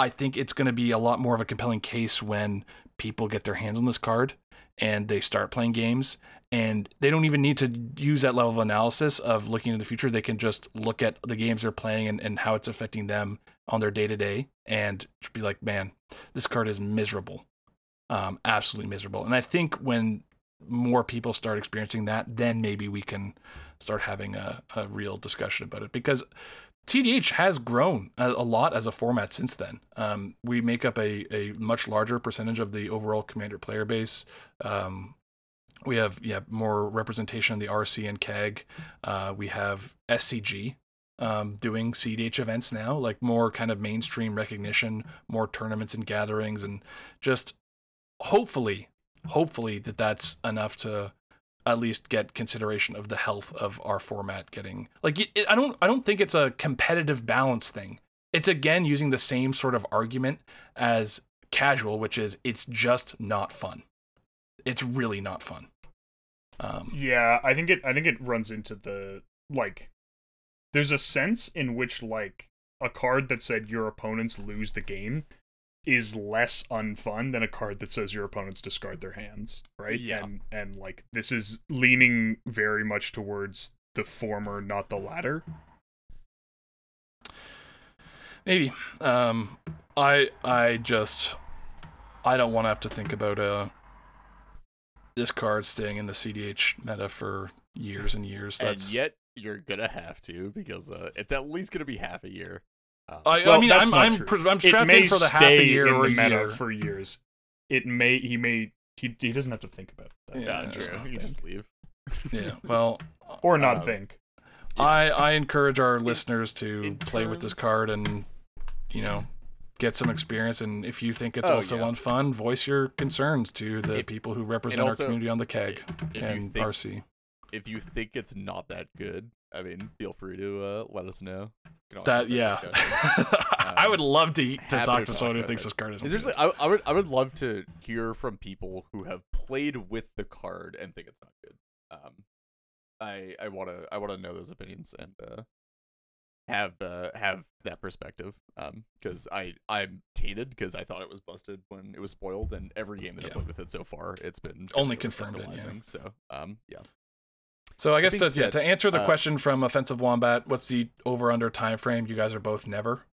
I think it's going to be a lot more of a compelling case when people get their hands on this card and they start playing games and they don't even need to use that level of analysis of looking into the future. They can just look at the games they're playing and, and how it's affecting them on their day to day and be like, man, this card is miserable. Um, absolutely miserable. And I think when more people start experiencing that, then maybe we can start having a, a real discussion about it because CDH has grown a, a lot as a format since then. Um, we make up a, a much larger percentage of the overall commander player base. Um, we have yeah more representation in the RC and CAG. Uh, we have SCG um, doing CDH events now, like more kind of mainstream recognition, more tournaments and gatherings, and just hopefully, hopefully that that's enough to at least get consideration of the health of our format getting like it, I don't I don't think it's a competitive balance thing. It's again using the same sort of argument as casual, which is it's just not fun. It's really not fun. Um, yeah, I think it. I think it runs into the like. There's a sense in which like a card that said your opponents lose the game is less unfun than a card that says your opponents discard their hands, right? Yeah. And and like this is leaning very much towards the former, not the latter. maybe. Um, I I just I don't want to have to think about uh this card staying in the CDH meta for years and years. That's And yet you're gonna have to because uh, it's at least gonna be half a year. Uh, I, I mean I'm I'm, true. pr- I'm strapped in for the half a year in or the a meta year. for years. It may. He may. He, he doesn't have to think about that. Yeah, yeah, true. You just leave. yeah. Well, or not Um, think. I I encourage our listeners to in play with this card and you know get some experience. And if you think it's Oh, also yeah. unfun, voice your concerns to the If- people who represent also, our community on the keg and think RC. if you think it's not that good, I mean, feel free to uh, let us know. Always That yeah, discussion. I would love to to Um, talk to to someone who thinks it. this card is. Seriously, I, I would I would love to hear from people who have played with the card and think it's not good. Um, I I want to I want to know those opinions and uh, have uh, have that perspective. Um, because I I'm tainted because I thought it was busted when it was spoiled, and every game that Yeah. I've played with it so far, it's been Only confirmed it, yeah. So um, yeah. So I guess being to, yeah, to answer the uh, question from offensive wombat, what's the over under time frame? You guys are both never.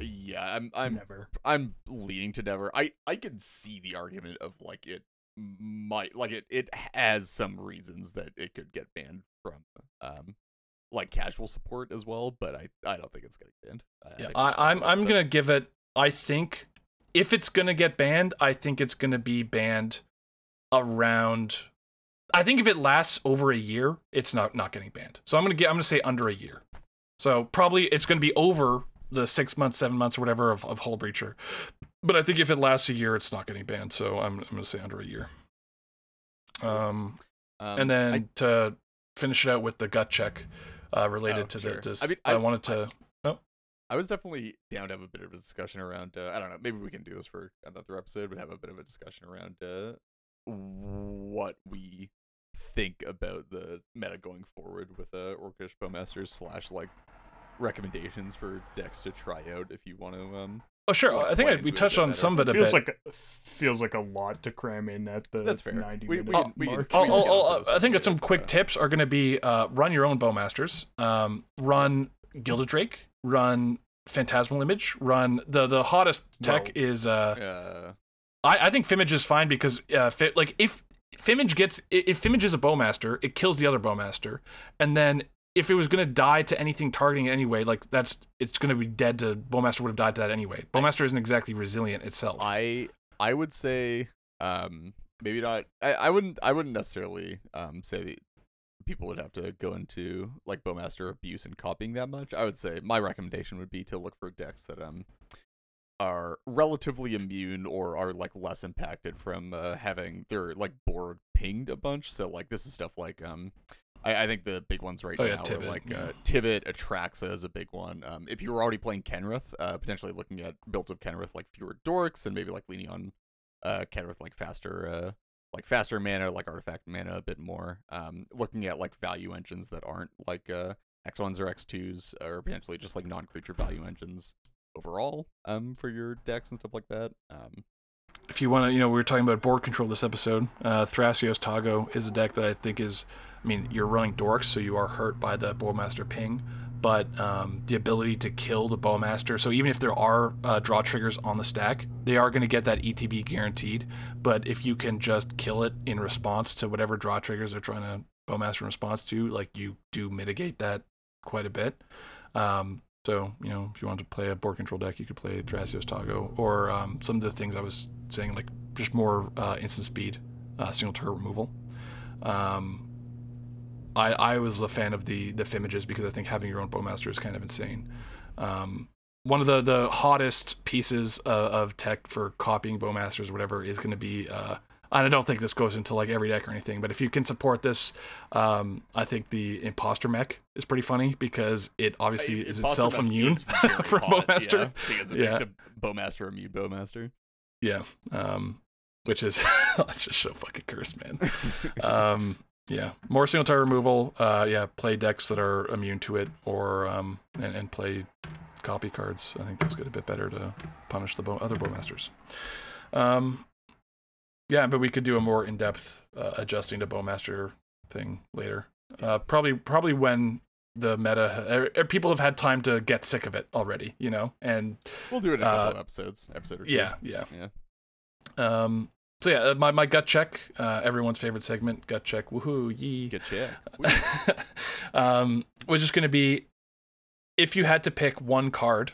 Yeah, I'm I'm Never. I'm leaning to never. I I can see the argument of like it might like it it has some reasons that it could get banned from um like casual support as well, but I I don't think it's gonna get banned. I, Yeah, I, it's I'm I'm gonna give it. I think if it's gonna get banned, I think it's gonna be banned around. I think if it lasts over a year, it's not not getting banned. So I'm gonna get. I'm gonna say under a year. So probably it's gonna be over the six months, seven months, or whatever of, of Hullbreacher. But I think if it lasts a year, it's not getting banned. So I'm I'm gonna say under a year. Um, um, and then I, to finish it out with the gut check uh, related Oh, to sure. the. This, I I, mean, I- wanted to. Oh. I was definitely down to have a bit of a discussion around. Uh, I don't know. Maybe we can do this for another episode, but have a bit of a discussion around uh, what we think about the meta going forward with uh, Orcish Bowmasters slash like recommendations for decks to try out if you want to. Um, Oh sure, I think I, we touched on better. some of it a feels bit. like a, feels like a lot to cram in at the That's fair. 90 We- we can- we can- mark. we I'll, I'll- I'll- I think that some quick but- tips are going to be uh, run your own bowmasters, um, run Gilded Drake, run Phantasmal Image, run the the hottest tech Well, is uh, uh, I, I think Fimage is fine because uh, fi- like if Fimage gets if Fimage is a bowmaster, it kills the other bowmaster, and then if it was gonna die to anything targeting it anyway, like that's it's gonna be dead to bowmaster would have died to that anyway. Bowmaster isn't exactly resilient itself. I I would say um maybe not. I, I wouldn't I wouldn't necessarily um say that people would have to go into like bowmaster abuse and copying that much. I would say my recommendation would be to look for decks that um are relatively immune or are like less impacted from uh, having their like board pinged a bunch. So like this is stuff like um I, I think the big ones right Oh, yeah, now Tivit, are like yeah. uh, Tivit, Atraxa is a big one. Um, if you were already playing Kenrith, uh, potentially looking at builds of Kenrith like fewer dorks and maybe like leaning on uh Kenrith like faster uh like faster mana, like artifact mana a bit more. Um, looking at like value engines that aren't like uh X ones or X twos or potentially just like non creature value engines overall um for your decks and stuff like that. Um, if you want to, you know, we were talking about board control this episode. Uh, Thrasios Toggo is a deck that I think is, I mean, you're running dorks, so you are hurt by the Bowmaster ping, but um, the ability to kill the Bowmaster. So even if there are uh, draw triggers on the stack, they are going to get that ETB guaranteed. But if you can just kill it in response to whatever draw triggers they're trying to Bowmaster in response to, like you do mitigate that quite a bit. Um, so, you know, if you want to play a board control deck, you could play Thrasios Toggo, or um, some of the things I was saying, like just more uh, instant speed, uh, single turret removal. Um, I, I was a fan of the the Fimages because I think having your own Bowmaster is kind of insane. Um, one of the, the hottest pieces of, of tech for copying Bowmasters or whatever is going to be uh, and I don't think this goes into like every deck or anything, but if you can support this, um, I think the imposter mech is pretty funny because it obviously I- is itself immune is from hot, Bowmaster. yeah, because it Yeah. makes a Bowmaster immune Bowmaster. Yeah, um, which is that's just so fucking cursed, man. um, yeah, more single target removal. Uh, yeah, play decks that are immune to it, or um, and, and play copy cards. I think those get a bit better to punish the bow, other bowmasters. Um, yeah, but we could do a more in-depth uh, adjusting to bowmaster thing later. Uh, probably, probably when the meta er, people have had time to get sick of it already, you know, and We'll do it in a couple Uh, of episodes. Episode or two. yeah, yeah. Yeah. Um. So yeah, uh, my my gut check. Uh, everyone's favorite segment, gut check. Woohoo! Yee. Gut check. um, was just going to be if you had to pick one card.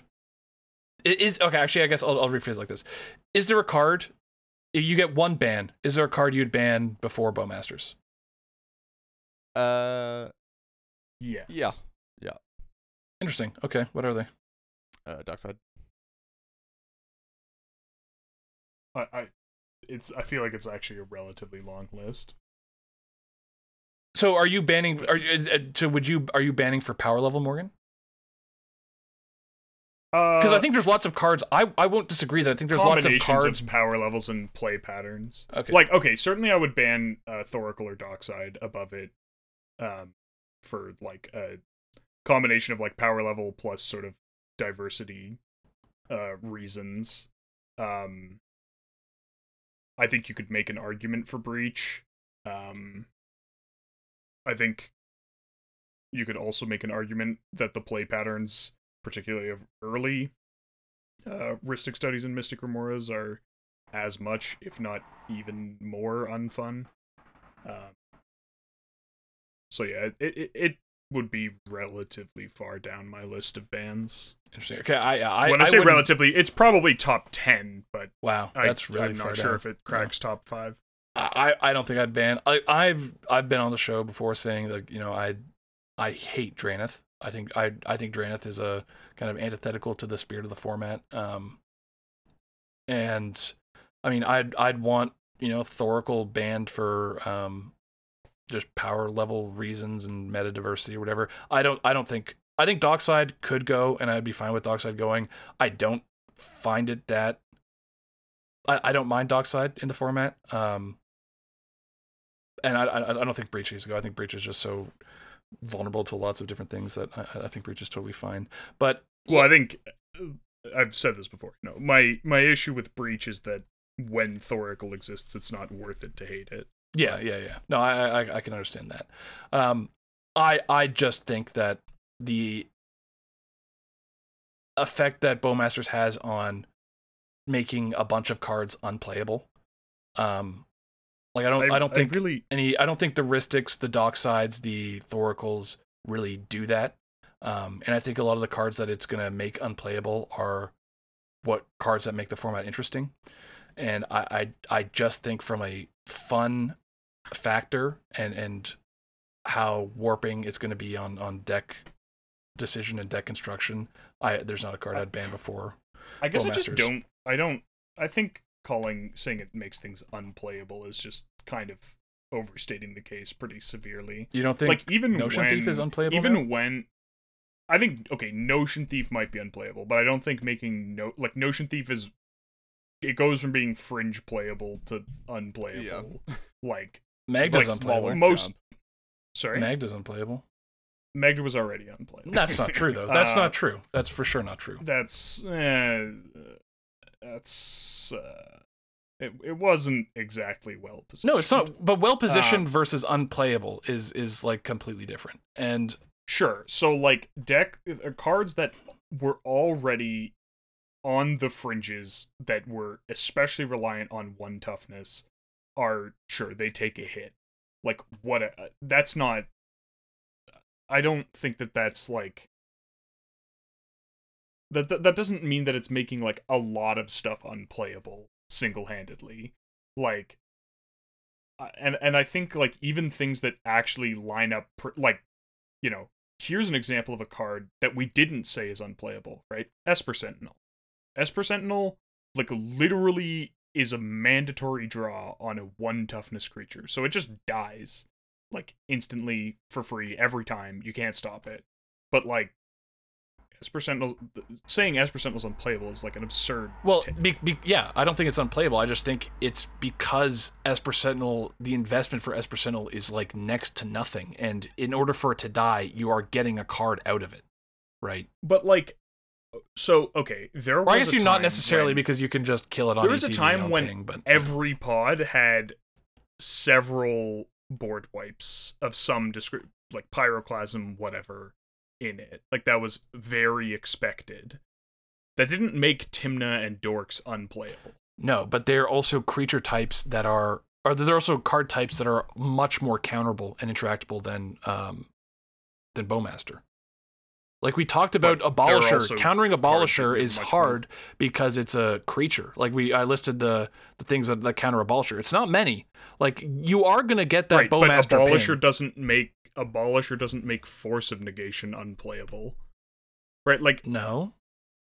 It is okay. Actually, I guess I'll, I'll rephrase like this: Is there a card? You get one ban, is there a card you'd ban before Bowmasters? Uh, Yes. Yeah. Yeah. Interesting. Okay, what are they? uh, Dockside. I, I it's I feel like it's actually a relatively long list. So, are you banning? Are you? uh, So, would you? Are you banning for power level, Morgan? Because Because I think there's lots of cards. I I won't disagree that I think there's lots of Uh, cards. power levels and play patterns. Okay. Like okay, certainly I would ban uh, Thoracle or Dockside above it, um, for like a combination of like power level plus sort of diversity, uh, reasons. Um, I think you could make an argument for breach. Um, I think you could also make an argument that the play patterns, particularly of early uh, Rhystic studies and Mystic Remoras, are as much, if not even more, unfun. Um, so yeah, it, it it would be relatively far down my list of bands. Interesting. Okay, I I when I, say relatively, it's probably top ten, but wow, I, that's really I'm not down. sure if it cracks top five. I, I don't think I'd ban. I, I've I've been on the show before saying that you know I I hate Drannith. I think I I think Drannith is a kind of antithetical to the spirit of the format. Um, and I mean I'd I'd want you know Thoracle banned for um just power level reasons and meta diversity or whatever. I don't I don't think I think Dockside could go and I'd be fine with Dockside going. I don't find it that I, I don't mind Dockside in the format. Um and I, I I don't think Breach needs to go. I think Breach is just so vulnerable to lots of different things that I, I think Breach is totally fine. But Well, I think uh, I've said this before. No, my my issue with breach is that when Thoracle exists, it's not worth it to hate it. Yeah, yeah, yeah. No, I, I, I can understand that. Um, I, I just think that the effect that Bowmasters has on making a bunch of cards unplayable. Um, like I don't, I, don't think really. any. I don't think the Rhystics, the Docksides, the Thoracles really do that. Um, and I think a lot of the cards that it's gonna make unplayable are what cards that make the format interesting. And I, I, I just think from a fun factor and and how warping it's going to be on on deck decision and deck construction. I there's not a card I'd ban before. I guess I just don't. I don't. I think calling saying it makes things unplayable is just kind of overstating the case pretty severely. You don't think like even Notion when, Thief is unplayable Even now? when I think okay, Notion Thief might be unplayable, but I don't think making no like Notion Thief is it goes from being fringe playable to unplayable. Yeah. Like Magda's like unplayable? most- jump. sorry, Magda's unplayable. Magda was already unplayable. That's not true though. That's Uh, not true. That's for sure not true. That's uh, that's uh, It it wasn't exactly well positioned. No, it's not. But well positioned versus unplayable is is like completely different. And Sure. So like deck uh, cards that were already on the fringes that were especially reliant on one toughness are sure they take a hit. Like what a, that's not I don't think that that's like that, that that doesn't mean that it's making like a lot of stuff unplayable single-handedly. Like and and I think like even things that actually line up pr- like you know here's an example of a card that we didn't say is unplayable, right? Esper Sentinel. Esper Sentinel, like, literally is a mandatory draw on a one toughness creature. So it just dies, like, instantly for free every time. You can't stop it. But, like, Esper Sentinel, saying Esper Sentinel's unplayable is like an absurd. well, be, be, yeah, I don't think it's unplayable. I just think it's because Esper Sentinel, the investment for Esper Sentinel is like next to nothing, and in order for it to die, you are getting a card out of it, right? but, like, so, okay, there Or was I guess you not necessarily when- because you can just kill it on. There was a time when ping, but every pod had several board wipes of some descri- like pyroclasm whatever in it like that was very expected that didn't make Tymna and dorks unplayable No, but they're also creature types that are, or they're also card types that are much more counterable and interactable than um than Bowmaster. Like we talked about But Abolisher, countering Abolisher is much more. hard because it's a creature. Like we, I listed the the things that, that counter Abolisher. It's not many. Like you are gonna get that right but Bowmaster abolisher ping. doesn't make abolisher doesn't make force of negation unplayable right like No,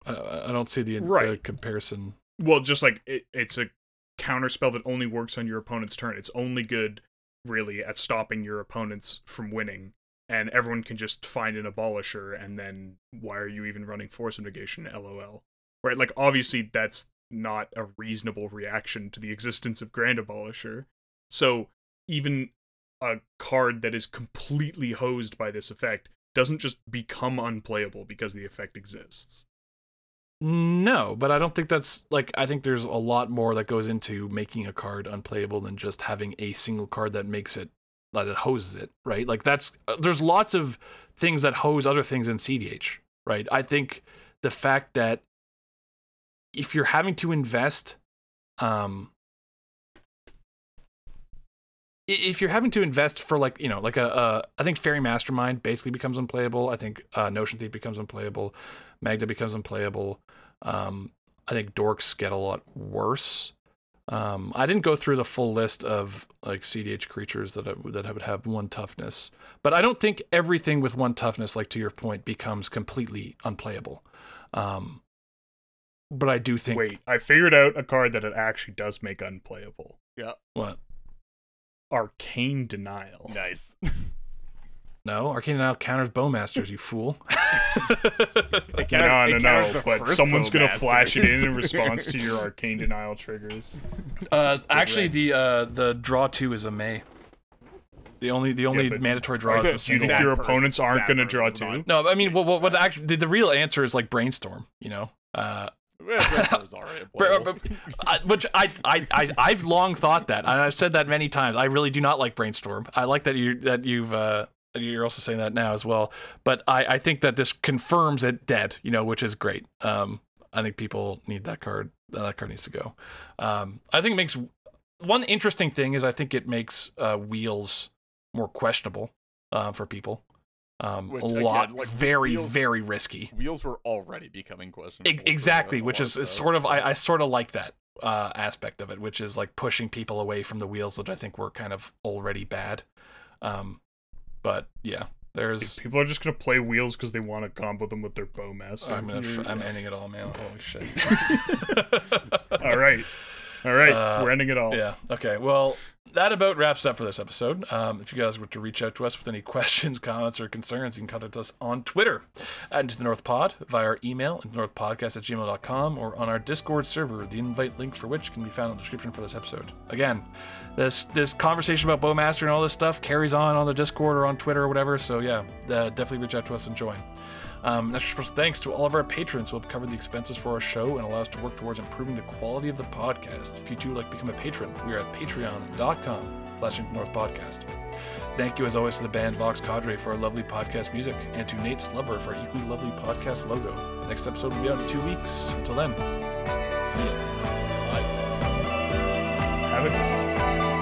I, I don't see the, the Right. comparison. well just like it, it's a counter spell that only works on your opponent's turn it's only good really at stopping your opponents from winning and everyone can just find an abolisher and then why are you even running force of negation lol. Right like obviously that's not a reasonable reaction to the existence of grand abolisher. So even a card that is completely hosed by this effect doesn't just become unplayable because the effect exists. No, but I don't think that's like I think there's a lot more that goes into making a card unplayable than just having a single card that makes it that it hoses it, right? Like that's uh, there's lots of things that hose other things in CDH, right? I think the fact that if you're having to invest um if you're having to invest for like you know like a, a I think Faerie Mastermind basically becomes unplayable. I think uh, Notion Thief becomes unplayable. Magda becomes unplayable. Um, I think Dorks get a lot worse. Um, I didn't go through the full list of like CDH creatures that I, that I would have one toughness, but I don't think everything with one toughness, like to your point, becomes completely unplayable. Um, but I do think wait i figured out a card that it actually does make unplayable Yeah. what arcane denial Nice. no Arcane now counters Bowmasters, you fool. It no, no, it no. the But someone's gonna flash it in in response to your arcane denial triggers. Uh, actually, the uh, the draw two is a May. The only the only but- mandatory draw is Okay, the so Do you single. think that your person- opponents aren't gonna draw two? No, I mean, what what, what actually the, the real answer is like brainstorm. You know, uh, Yeah, Brainstorm's alright, Bra- playable. I, which I, I I I've long thought that, and I've said that many times. I really do not like brainstorm. I like that you that you've uh, you're also saying that now as well. But I I think that this confirms it dead. You know, which is great. Um, I think people need that card. That card needs to go. Um, I think it makes one interesting thing is I think it makes uh, wheels more questionable uh, for people. Um, Which, a again, lot, like, very, wheels- very risky. Wheels were already becoming questionable. For exactly, which is sort of I, I sort of like that uh, aspect of it, which is like pushing people away from the wheels that I think were kind of already bad. Um, but yeah, there's. People are just gonna play wheels because they want to combo them with their bowmaster. I'm gonna. F- I'm ending it all, man. Holy shit. all right, all right. Uh, we're ending it all. Yeah. Okay. Well, that about wraps it up for this episode. Um, if you guys were to reach out to us with any questions, comments, or concerns, you can contact us on Twitter at Into the North Pod via our email, into the North Podcast at gmail.com, or on our Discord server, the invite link for which can be found in the description for this episode. Again, this this conversation about Bowmaster and all this stuff carries on on the Discord or on Twitter or whatever. So yeah, uh, definitely reach out to us and join. Um, special thanks to all of our patrons who help cover the expenses for our show and allow us to work towards improving the quality of the podcast. If you too like to become a patron, we are at patreon.com slash North Podcast. Thank you as always to the band Vox Cadre for our lovely podcast music, and to Nate Slubber for our equally lovely podcast logo. Next episode will be out in two weeks. Until then, see ya. Bye. Have a Bye.